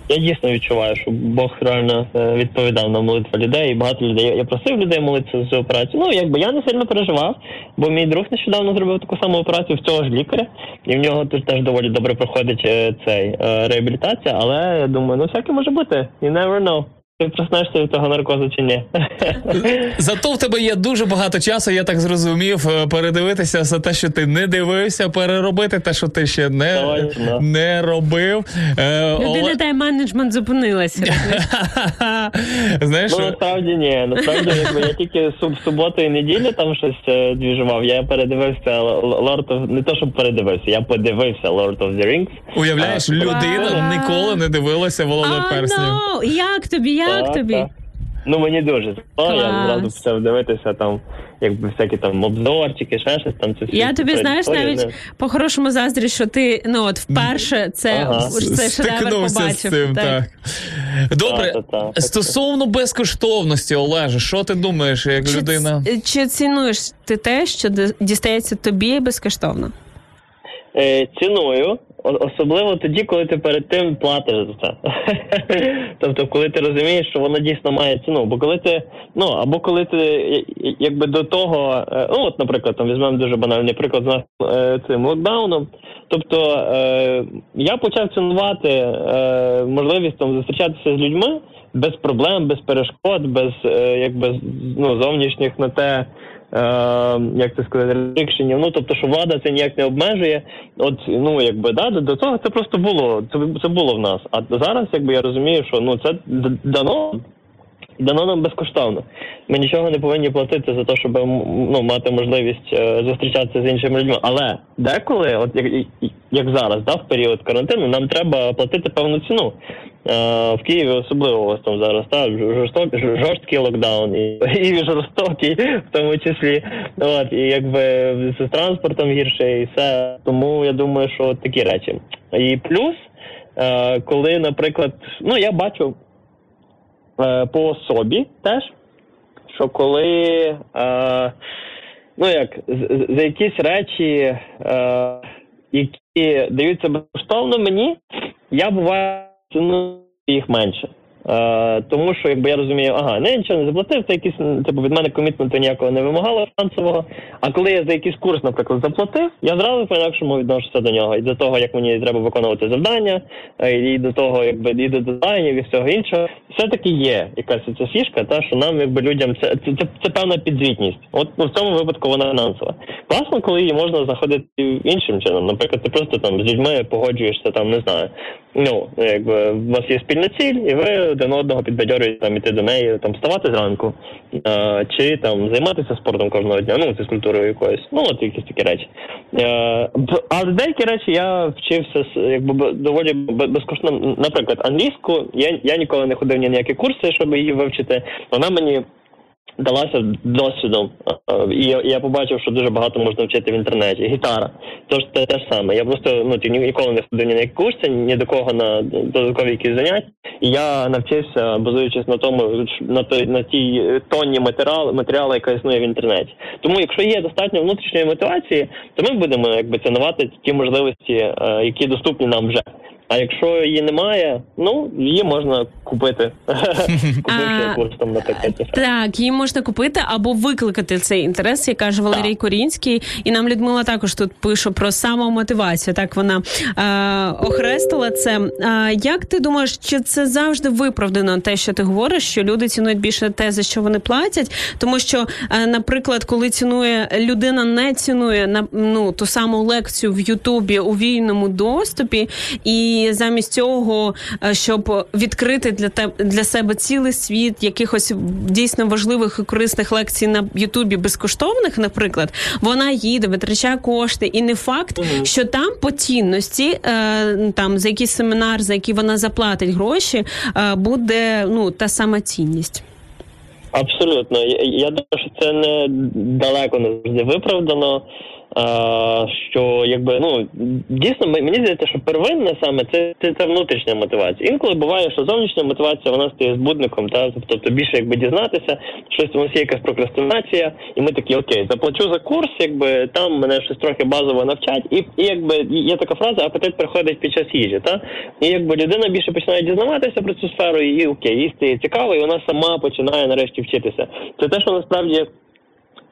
Я дійсно відчуваю, що Бог реально е, відповідав на молитви людей, і багато людей. Я- просив людей молитися за операцію. Ну якби я не сильно переживав, бо мій друг нещодавно зробив таку саму операцію в цього ж лікаря, і в нього тут теж доволі добре проходить е, цей е, реабілітація. Але я думаю, ну всяке може бути. You never know. Ти проснешся від того наркозу чи ні? (laughs)
Зато в тебе є дуже багато часу, я так зрозумів, е, передивитися все те, що ти не дивився, переробити те, що ти ще не,
Точно.
не робив. Е,
Людина
Оле-
тайм-менеджмент зупинилася. (laughs)
Знаєш,
Ну насправді ні. Насправді, (laughs) якби я тільки суб- суботу і неділю там щось е, двіжував. Я передивився Lord of... не то, щоб передивився, я подивився Lord of the Rings.
Уявляєш, людина ніколи не дивилася Володар перснів.
ну, як тобі, як
Так,
тобі?
так. Ну мені дуже зайшло, я зразу почав дивитися там, якби всякі там обзорчики, ще щось там. Це
Я тобі знаєш навіть
не-
по-хорошому заздрю, що ти ну от вперше це,
Ага.
це шедевр побачив.
з цим, так. Добре,
Так, так, так.
стосовно безкоштовності, Олеже, що ти думаєш, як
Чи,
людина?
чи цінуєш ти те, що дістається тобі безкоштовно?
Е, ціную, о- особливо тоді, коли ти перед тим платиш за це. (laughs) тобто, коли ти розумієш, що воно дійсно має ціну. Бо коли ти, ну або коли ти якби до того, е, ну от, наприклад, там візьмемо дуже банальний приклад з нас е, цим локдауном. Тобто е, я почав цінувати е, можливість там зустрічатися з людьми без проблем, без перешкод, без е, якби ну, зовнішніх на те. Е, як це сказати, рекшенів. Ну тобто, що влада це ніяк не обмежує. От ну якби да, до- цього це просто було. Це, це було в нас. А зараз, якби я розумію, що ну це дано. Дано нам безкоштовно. Ми нічого не повинні платити за те, щоб ну, мати можливість е, зустрічатися з іншими людьми. Але деколи, от як, як зараз, да, в період карантину, нам треба платити певну ціну. Е, в Києві особливо вас там зараз та жорстокий, жорсткий локдаун і, (laughs) і жорстокий в тому числі. От і якби з транспортом гірше, і все. Тому я думаю, що такі речі. І плюс, е, коли, наприклад, ну я бачу по особі теж, що коли е, ну як за якісь речі, е, які даються безкоштовно мені, я буваю ціную їх менше. Е, тому що якби я розумію, ага, не нічого не заплатив, це якісь типу від мене комітменту ніякого не вимагало фінансового. А коли я за якийсь курс, наприклад, заплатив, я зразу по-інакшому відношуся до нього і до того, як мені треба виконувати завдання, е, і до того, якби і до дизайнів, і всього іншого. Все таки є якась ця фішка, та що нам, якби людям, це це, це, це певна підзвітність. От ну, в цьому випадку вона фінансова. Класно, коли її можна заходити іншим чином. Наприклад, ти просто там з людьми погоджуєшся, там не знаю. Ну, якби у вас є спільна ціль, і ви один одного підбадьорюють там іти до неї, там вставати зранку, е, чи там займатися спортом кожного дня, ну фізкультурою якоюсь. Ну от якісь такі речі. Е, але деякі речі я вчився якби доволі безкоштовно. Наприклад, англійську я, я ніколи не ходив ні на які курси, щоб її вивчити. Вона мені далася досвідом. Е, І я, я побачив, що дуже багато можна вчити в інтернеті. Гітара. Тож те ж саме. Я просто ну ніколи не ходив ні на курси, ні до кого на додаткові якісь заняття. Я навчився, базуючись на тому, на той на тій е, тонні матеріал, матеріалу, яка існує в інтернеті. Тому, якщо є достатньо внутрішньої мотивації, то ми будемо якби цінувати ті можливості, е, які доступні нам вже. А якщо її немає, ну її можна купити. (laughs) Купивши
А,
курс там наприклад.
Так, її можна купити або викликати цей інтерес, як каже Валерій Корінський. І нам Людмила також тут пише про самомотивацію. Так вона е, охрестила це. Е, як ти думаєш, чи це завжди виправдано те, що ти говориш, що люди цінують більше те, за що вони платять? Тому що, е, наприклад, коли цінує людина, не цінує на ну ту саму лекцію в Ютубі у вільному доступі, і замість цього, е, щоб відкрити для тебе для себе цілий світ якихось дійсно важливих і корисних лекцій на Ютубі безкоштовних, наприклад, вона їде, витрачає кошти, і не факт, що там по цінності, е, там за якийсь семінар, за який вона заплатить гроші, е, буде ну та сама цінність.
Абсолютно. Я, я думаю, що це не далеко не завжди виправдано. Що якби ну дійсно мені здається, що первинне саме це, це, це внутрішня мотивація. Інколи буває, що зовнішня мотивація вона стає збудником, та тобто більше якби дізнатися, щось у нас є якась прокрастинація, і ми такі окей, заплачу за курс, якби там мене щось трохи базово навчать, і, і якби є така фраза, апетит приходить під час їжі. Та і якби людина більше починає дізнаватися про цю сферу, і окей, їй стає цікаво, і вона сама починає нарешті вчитися. Це те, що насправді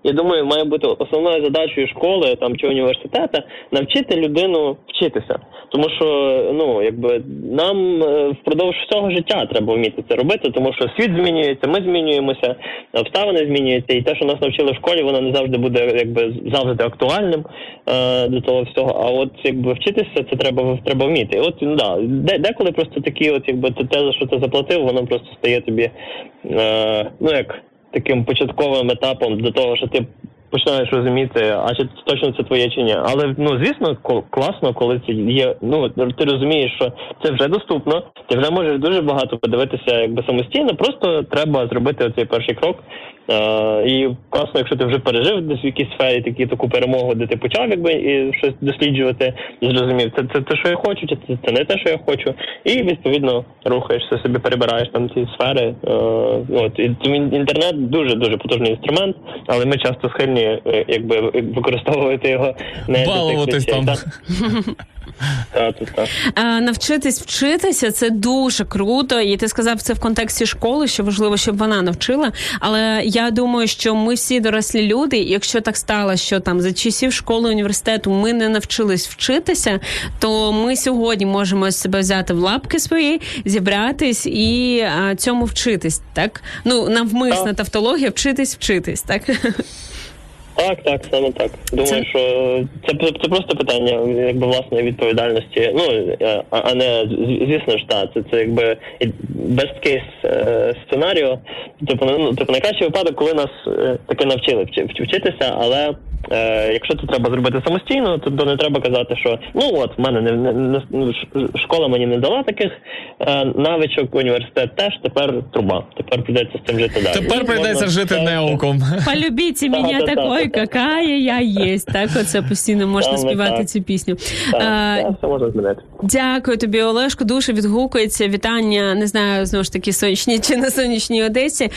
я думаю, має бути основною задачею школи там чи університету навчити людину вчитися. Тому що ну якби нам е, впродовж всього життя треба вміти це робити, тому що світ змінюється, ми змінюємося, обставини змінюються, і те, що нас навчили в школі, воно не завжди буде якби завжди актуальним е, до того всього. А от якби вчитися, це треба треба вміти. От ну, да, де, деколи просто такі, от якби те, за що ти заплатив, воно просто стає тобі е, ну як таким початковим етапом до того, що ти починаєш розуміти, а чи точно це твоє чи ні. Але ну звісно, класно, коли це є. Ну ти розумієш, що це вже доступно. Ти вже можеш дуже багато подивитися, якби самостійно. Просто треба зробити оцей перший крок. Е, і класно, якщо ти вже пережив десь в якійсь сфері такі таку перемогу, де ти почав якби і щось досліджувати, зрозумів, це це те, що я хочу, чи це, це не те, що я хочу, і відповідно рухаєшся собі, перебираєш там ці сфери. Е, от і тому інтернет дуже дуже потужний інструмент, але ми часто схильні е, якби використовувати його не
Балуватись там. (laughs)
Е, навчитись вчитися це дуже круто. І ти сказав це в контексті школи, що важливо, щоб вона навчила. Але я думаю, що ми всі дорослі люди. і Якщо так стало, що там за часів школи університету ми не навчились вчитися, то ми сьогодні можемо себе взяти в лапки свої, зібратись і е, цьому вчитись. Так ну навмисна тавтологія, вчитись, вчитись, так. (laughs)
Так, так, саме так. Думаю, що це, це просто питання якби власної відповідальності. Ну е, а а не звісно ж, так, це, це якби best case сценарію. сценаріо. Типу, ну типу найкращий випадок, коли нас е, таки навчили вчи- вчи- вчитися, але е, якщо це треба зробити самостійно, то, то не треба казати, що ну от в мене не, не, не ну, школа мені не дала таких е, навичок, університет теж тепер труба. Тепер прийдеться з цим жити далі.
Тепер прийдеться
Можна
жити неуком.
Полюбите мене
Да-да-да.
такою, какая я є. Так, оце постійно можна співати
так.
цю пісню.
Так,
А,
так, все можна змінити.
Дякую тобі, Олешко. Дуже відгукується. Вітання. Не знаю, знову ж таки, сонячній чи на сонячній Одесі. Е,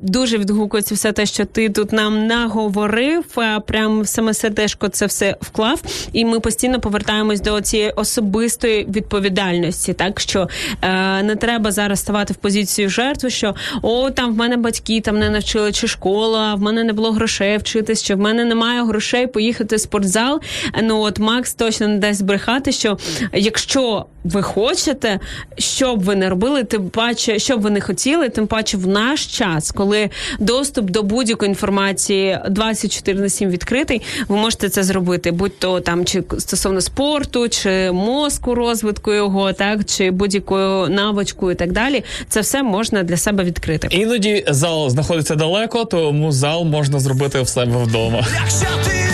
дуже відгукується все те, що ти тут нам наговорив. Прям саме сердешко це все вклав. І ми постійно повертаємось до цієї особистої відповідальності. Так що е, не треба зараз ставати в позицію жертви, що о, там в мене батьки там не навчили, чи школа, в мене не було грошей вчитись, чи в мене немає грошей поїхати в спортзал. Ну от Макс точно не дасть брехати, що якщо ви хочете, що б ви не робили, тим паче, що б ви не хотіли, тим паче в наш час, коли доступ до будь-якої інформації 24 на 7 відкритий, ви можете це зробити, будь то там чи стосовно спорту, чи мозку, розвитку його, так чи будь-якою навичкою і так далі. Це все можна для себе відкрити.
Іноді зал знаходиться далеко, тому зал можна зробити в себе вдома.
Якщо ти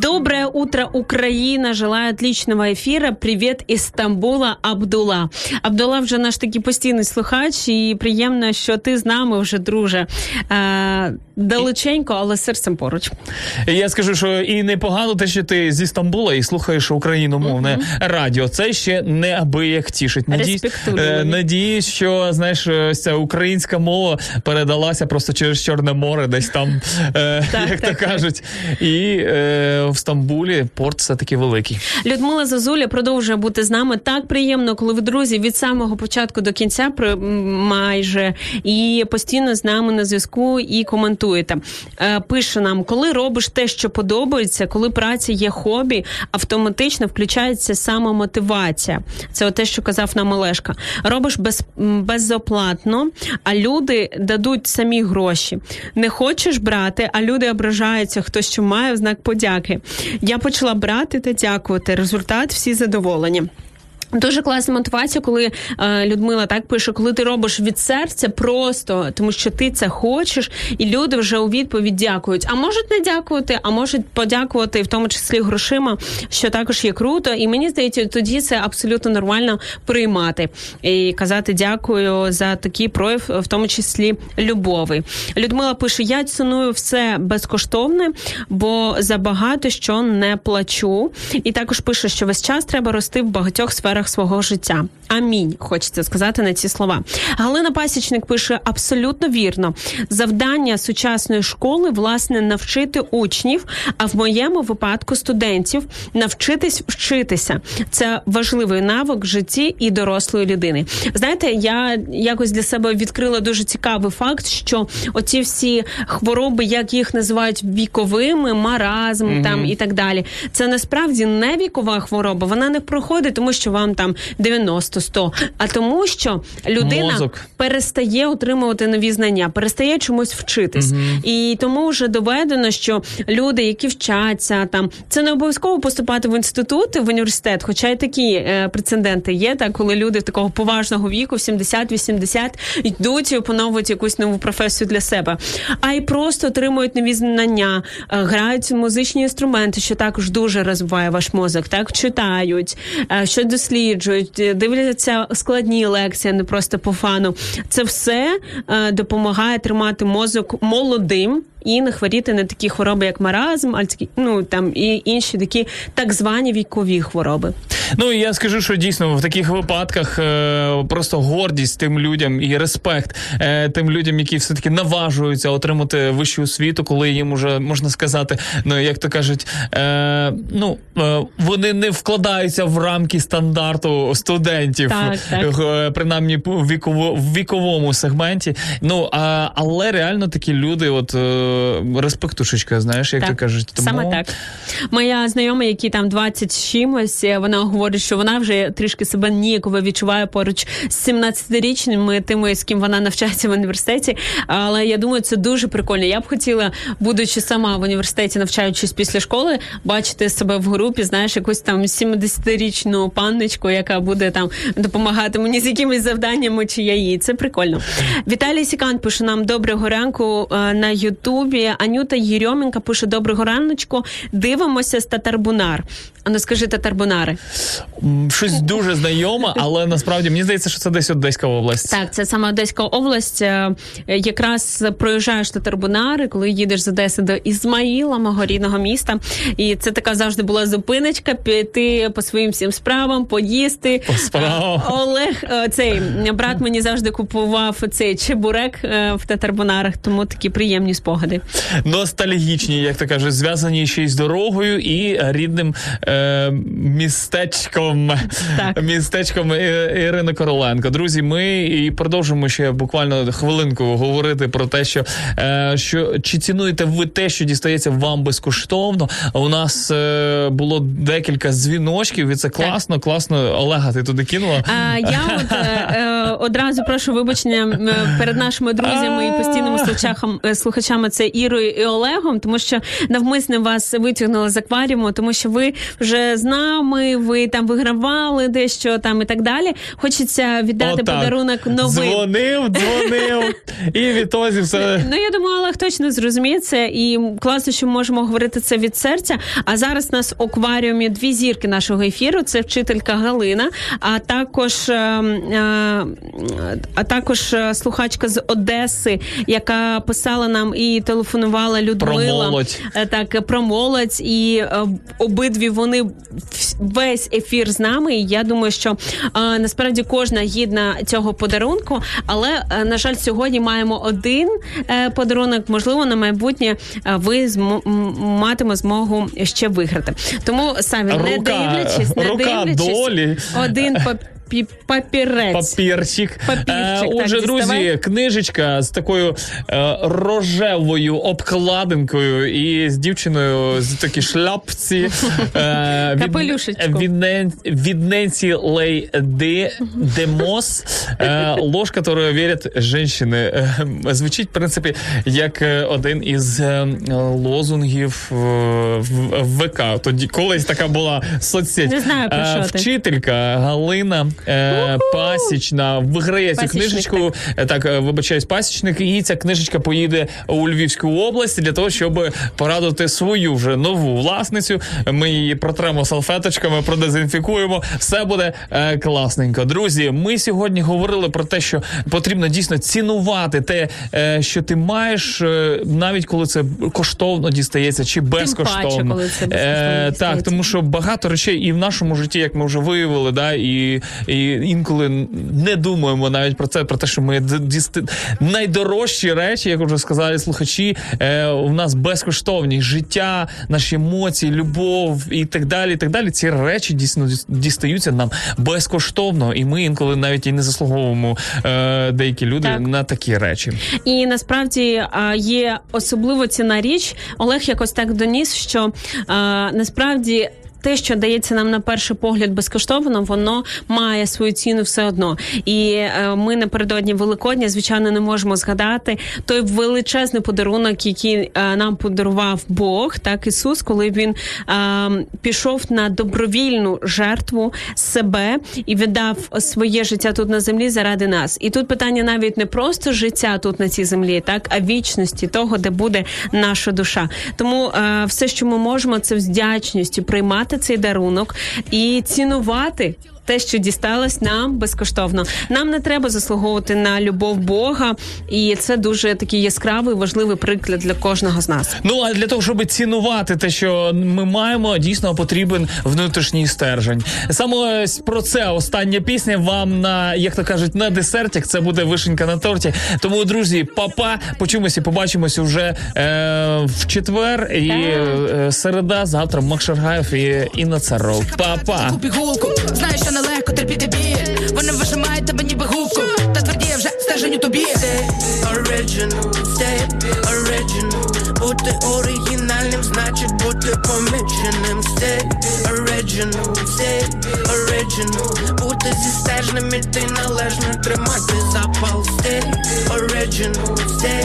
Доброе утро, Украина! Желаю отличного ефіра. Привіт із Стамбула, Абдула. Абдула вже наш такий постійний слухач, і приємно, що ти з нами вже, друже. Е, далеченько, але серцем поруч.
Я скажу, що і непогано те, що ти зі Стамбула і слухаєш україномовне радіо. Це ще неабияк тішить. Надіюсь, е, надіюсь, що знаєш, ось ця українська мова передалася просто через Чорне море, десь там, е,
Так,
як
так,
то кажуть. І е, в Стамбулі порт все таки великий.
Людмила Зазуля продовжує бути з нами. Так приємно, коли ви друзі від самого початку до кінця майже і постійно з нами на зв'язку і коментуєте. Е, пише нам, коли робиш те, що подобається, коли праця є хобі, автоматично включається самомотивація. Це те, що казав нам Олешка. Робиш без, безоплатно, а люди дадуть самі гроші. Не хочеш брати, а люди ображаються, хто що має в знак подяки. Я почала брати та дякувати. Результат всі задоволені. Дуже класна мотивація, коли е, Людмила так пише, коли ти робиш від серця просто, тому що ти це хочеш, і люди вже у відповідь дякують. А можуть не дякувати, а можуть подякувати, в тому числі грошима, що також є круто. І мені здається, тоді це абсолютно нормально приймати і казати дякую за такий прояв, в тому числі любові. Людмила пише: я ціную все безкоштовне, бо за багато що не плачу. І також пише, що весь час треба рости в багатьох сферах свого життя. Амінь, хочеться сказати на ці слова. Галина Пасічник пише абсолютно вірно. Завдання сучасної школи власне навчити учнів, а в моєму випадку студентів навчитись вчитися. Це важливий навик в житті і дорослої людини. Знаєте, я якось для себе відкрила дуже цікавий факт, що оці всі хвороби, як їх називають віковими, маразм
Мгм.
там і так далі. Це насправді не вікова хвороба. Вона не проходить, тому що вам там 90-100, а тому, що людина
Мозок.
перестає отримувати нові знання, перестає чомусь вчитись.
Мгм.
І тому вже доведено, що люди, які вчаться там, це не обов'язково поступати в інститут, в університет, хоча й такі е, прецеденти є, так коли люди такого поважного віку, в 70-80, йдуть і опановують якусь нову професію для себе, а й просто отримують нові знання, е, грають музичні інструменти, що також дуже розвиває ваш мозок, так читають, е, що досліджують, е, дивляться складні лекції, не просто по фану. Це все е, допомагає тримати мозок молодим. І не хворіти на такі хвороби, як маразм, альцкі... ну там і інші такі так звані вікові хвороби.
Ну і я скажу, що дійсно в таких випадках е, просто гордість тим людям і респект е, тим людям, які все таки наважуються отримати вищу освіту, коли їм уже можна сказати, ну як то кажуть, е, ну е, вони не вкладаються в рамки стандарту студентів,
Так, так.
е, принаймні в віково, віковому сегменті. Ну а але реально такі люди, от е, респектушечка, знаєш, як
Так,
то кажуть, тому
Саме так. Моя знайома, якій там 20 з чимось, е, вона говорить, що вона вже трішки себе ніяково відчуває поруч з 17-річними, тими, з ким вона навчається в університеті. Але я думаю, це дуже прикольно. Я б хотіла, будучи сама в університеті, навчаючись після школи, бачити себе в групі, знаєш, якусь там 70-річну панночку, яка буде там допомагати мені з якимись завданнями, чи я їй. Це прикольно. Віталій Сікан пише нам доброго ранку е, на Ютубі. Анюта Єрьоменка пише доброго раночку. Дивимося з Татарбунар. А ну скажи Татарбунари.
Щось дуже знайоме, але насправді мені здається, що це десь Одеська область.
Так, це саме Одеська область. Е, Якраз проїжджаєш Татарбунари, коли їдеш з Одеси до Ізмаїла, мого рідного міста. І це така завжди була зупиночка, піти по своїм всім справам, поїсти.
По справам.
Олег, е, цей брат мені завжди купував цей чебурек е, в Татарбунарах, тому такі приємні спогади.
Ностальгічні, як то кажуть, зв'язані ще й з дорогою і рідним е, містечком.
Так.
Містечком Ірини Короленко. Друзі, ми і продовжимо ще буквально хвилинку говорити про те, що, е, що чи цінуєте ви те, що дістається вам безкоштовно. У нас е, було декілька дзвіночків, і це класно, класно. Олега, ти туди кинула?
А, я от е, е, одразу прошу вибачення перед нашими друзями і постійними е, слухачами це Ірою і Олегом, тому що навмисне вас витягнули з акваріуму, тому що ви вже з нами, ви там вигравали дещо там і так далі. Хочеться віддати
Отак.
подарунок новим.
Дзвонив, дзвонив. І відтоді все.
Ну я думаю, Олег точно зрозуміє це, і класно, що ми можемо говорити це від серця. А зараз у нас в акваріумі дві зірки нашого ефіру. Це вчителька Галина, а також, е, е, а також е, слухачка з Одеси, яка писала нам і телефонувала Людмила.
Про молодь.
Е, Так, про молодь, і е, обидві вони весь ефір з нами. І я думаю, що е, насправді кожна гідна цього подарунку. Але на жаль, сьогодні маємо один подарунок. Можливо, на майбутнє ви змо- м- матиме змогу ще виграти. Тому самі не дивлячись, не
рука
дивлячись,
долі.
один папі- папірець.
Папірчик.
Папірчик,
Е,
так,
Отже, друзі,
діставай.
книжечка з такою е, рожевою обкладинкою і з дівчиною з такій шляпці. Е, від,
Капелюшечку.
від, Нен- від Ненсі Лей Де, Демос. Е, ложь, которую вірять жінки. Е, звучить, в принципі, як е, один із е, лозунгів е, в, в ВК. Тоді колись така була соцсеть.
Не знаю, про
Е,
що ти.
Вчителька Галина е, Пасічна виграє цю книжечку. Так, так е, вибачаюсь, пасічник. І ця книжечка поїде у Львівську область для того, щоб порадувати свою вже нову власницю. Ми її протремо салфеточками, продезінфікуємо. Все буде е, класненько. Друзі, ми сьогодні говорили про те, що потрібно дійсно цінувати те, е, що ти маєш, е, навіть коли це коштовно дістається чи безкоштовно.
коли це безкоштовно
Е, так, тому що багато речей і в нашому житті, як ми вже виявили, да, і, і інколи не думаємо навіть про це, про те, що ми дісти... найдорожчі речі, як вже сказали слухачі, е, у нас безкоштовні життя, наші емоції, любов і так далі. І так далі. Ці речі дійсно діс- дістаються нам безкоштовно, і ми інколи навіть і не заслуговуємо е, деякі люди
Так.
на такі речі.
І насправді є особливо ціна річ. Олег якось так доніс, що а, насправді. Те, що дається нам на перший погляд безкоштовно, воно має свою ціну все одно. І е, ми напередодні Великодня, звичайно, не можемо згадати той величезний подарунок, який е, нам подарував Бог, так Ісус, коли він е, пішов на добровільну жертву себе і віддав своє життя тут на землі заради нас. І тут питання навіть не просто життя тут на цій землі, так а вічності того, де буде наша душа. Тому все, що ми можемо, це вдячністю приймати цей дарунок і цінувати. Те, що дісталось нам безкоштовно, нам не треба заслуговувати на любов Бога, і це дуже такий яскравий важливий приклад для кожного з нас.
Ну а для того, щоб цінувати те, що ми маємо, дійсно потрібен внутрішній стержень. Саме про це остання пісня вам на як то кажуть на десертик. Це буде вишенька на торті. Тому, друзі, папа, почуємося, побачимося вже е, в четвер і е, середа. Завтра Мак Шаргаєв і Інна Царов. Папа.
Знаєш, що нелегко терпіти біль. Вони вижимають тебе ніби губку. Та твердіє вже стежень у тобі.
Original, stay original Бути оригінальним значить бути поміченим. Stay original, stay original Бути зі стежним іти належно тримати запал. Stay original, stay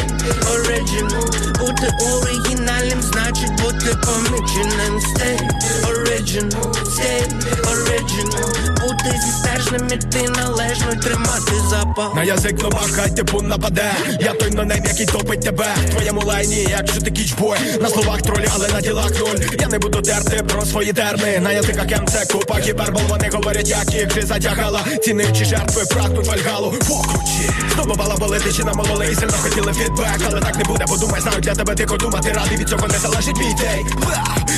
original Бути оригінальним значить бути поміченим. Stay original, stay original Бути зі стежним іти належно тримати запал.
На язик нова, хай типу нападе. Я той нонейм, який топить тебе. В твоєму лайні, якщо ти кічбой. На словах тролі, але на ділах нуль. Я не буду терти про свої терни. На язиках МЦ купа гіпербол. Вони говорять, як їх же затягала. Цінуючи жертви, прагнуть вальгалу. Покручі. Знову бала болити, чи намололи і сильно хотіли фідбек. Але так не буде, подумай, знаю для тебе тихо думати. Радий від цього не залежить мій дей.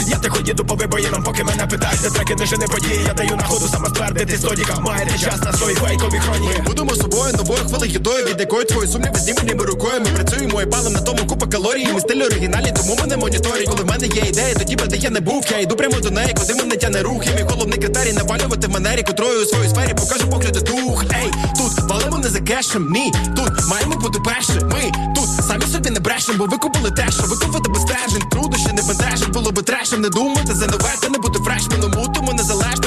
Я тихо їду по вибоїнам, поки мене питають, де треки не жени події. Я даю нагоду саме ствердити стодіка. Маєте час на свої фейкові хроніки.
Будемо собою новою хвилею їдою, від якої твої сумніви зніманими рукою. Ми працюємо і палим на тому купа калорій. Ми стиль оригінальний, тому ми не моніторі. Коли в мене є ідея, тоді би де я не був. Я йду прямо до неї, куди мене тяне рух. І мій головний критерій навалювати манері, котрою у своїй сфері покажу погляди дух. Ей, тут валимо не за кешем, ні. Тут маємо бути перші. Ми тут самі собі не брешем, бо ви купили те, що викупити без стежень. Труднощі не бентежить, було би трешем. Не думати за нове, та не бути фрешменом. У тому незалежно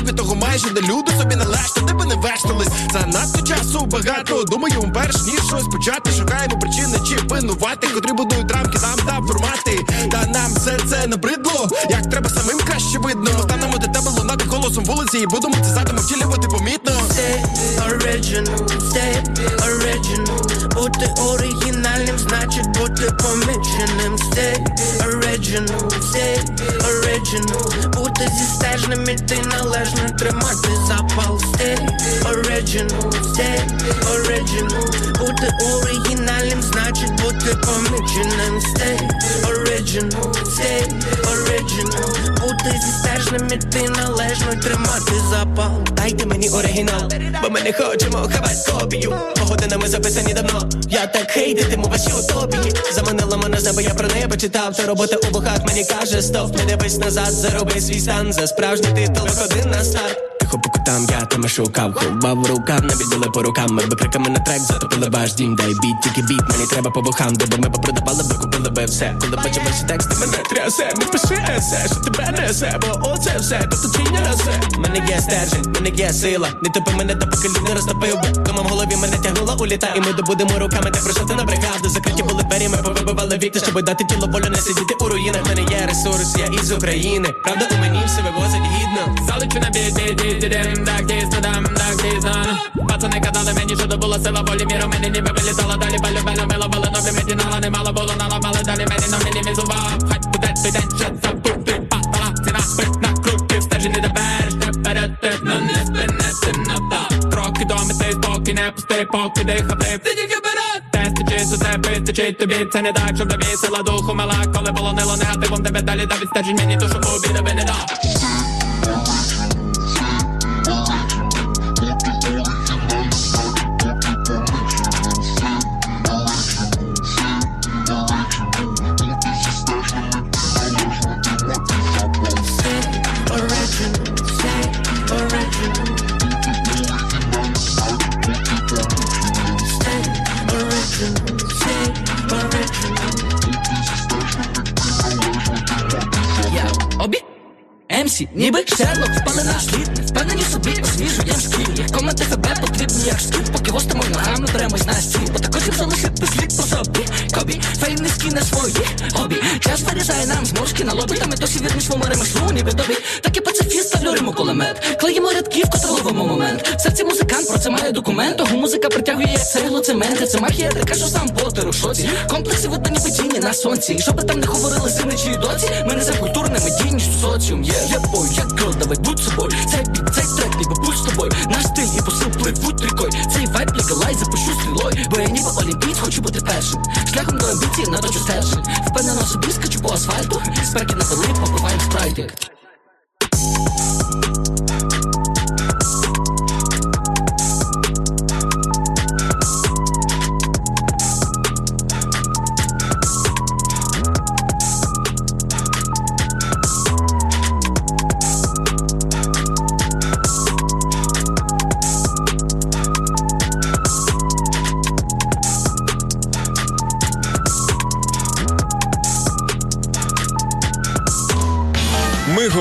майже де люди собі належно, тебе не вештались. Занадто часу багато. Думаю, перш ніж щось почати. Шукаємо причини чи винувати, котрі будують рамки нам та формати. Та нам все це набридло. Як треба самим краще видно. Ми станемо до тебе лунати голосом вулиці і будемо ці задуми втілювати помітно.
Stay original, stay original Бути оригінальним значить бути поміченим Stay original, stay original Бути зістежним іти належно тримати запал Stay original, stay original Бути оригінальним значить бути поміченим Stay original, stay original Бути зістежним іти належно тримати запал
Дайте мені оригінал, бо ми не хочемо хавать копію. Погодинами записані давно. Я так хейтитиму ваші утопії. Заманила мене з я про неї почитав. Та робота у вухах мені каже, стоп, не дивись назад, зароби свій стан. За справжній титул ходи на старт. По кутам, я тебе шукав, ховав в рукав, навідали по рукам. Ми би криками на трек затопили ваш дім, дай біт, тільки біт, мені треба по вухам, де би ми попродавали, би купили би все. Коли бачу ваші тексти, мене трясе, не пиши есе, що тебе несе, бо оце все, тут чи не. Мене є стержень, мене є сила, не топи мене, та поки не розтопив би. В голові мене тягнула у літа, і ми добудемо руками, те про що ти набрехав, де закриті були двері, ми повибивали вікна, щоб дати тіло волю, не сидіти у руїнах. Мене є ресурс, я із України, правда у мені все вивозить гідно.
Залечу на бі-бі-бі-дім, так дійсно дам, так дійсно Пацани казали мені, що то була сила волі Міра мені ніби вилітала далі Балю, балю, мило, було нові медінала Немало було, наламали далі Мені на мінімізував Хай буде той день, що забути Падала ціна, пит на крутів Стежі не добереш, не перейти Ну не спинити, ну так Кроки до мети, спокій, не пусти Поки дихати, ти тільки вперед Тести чисто, це вистачить тобі Це не так, щоб тобі сила духу мала Коли полонило негативом Тебе далі, та відстежить мені душу обіда, ви не дав
МСі, ніби Шерлок, впали на слід. Впевнені собі, освіжуєм шкіл Як коменти ФБ потрібні, як скіт Поки гостимо ногами беремось на стіл. Бо також їм залишити слід по собі. Кобі, фейм низькі на свої хобі. Час вирізає нам зморшки на лобі Та ми досі вірні своєму ремеслу, ніби добі. Так і пацифіст ставлю кулемет Клеїмо рядки в котроловому момент. В серці музикант, про це має документ. Того музика притягує як цегло, цемент Це магія, така що сам Поттер у шоці. Комплекси видно ніби на сонці. І щоб там не говорили сини чи доці Ми не за культурними дійністю соціум є. Я бой, як грол, давай будь собою. Цей біт, цей трек, ніби будь з тобою. Наш стиль і посил плив, будь рікою Вайб легалай, запущу стрілою Бо я ніби олімпійць, хочу бути першим. Шляхом до амбіції наточу стержень Впевнено собі скачу по асфальту. Спеки на пили, попиваємо спрайтик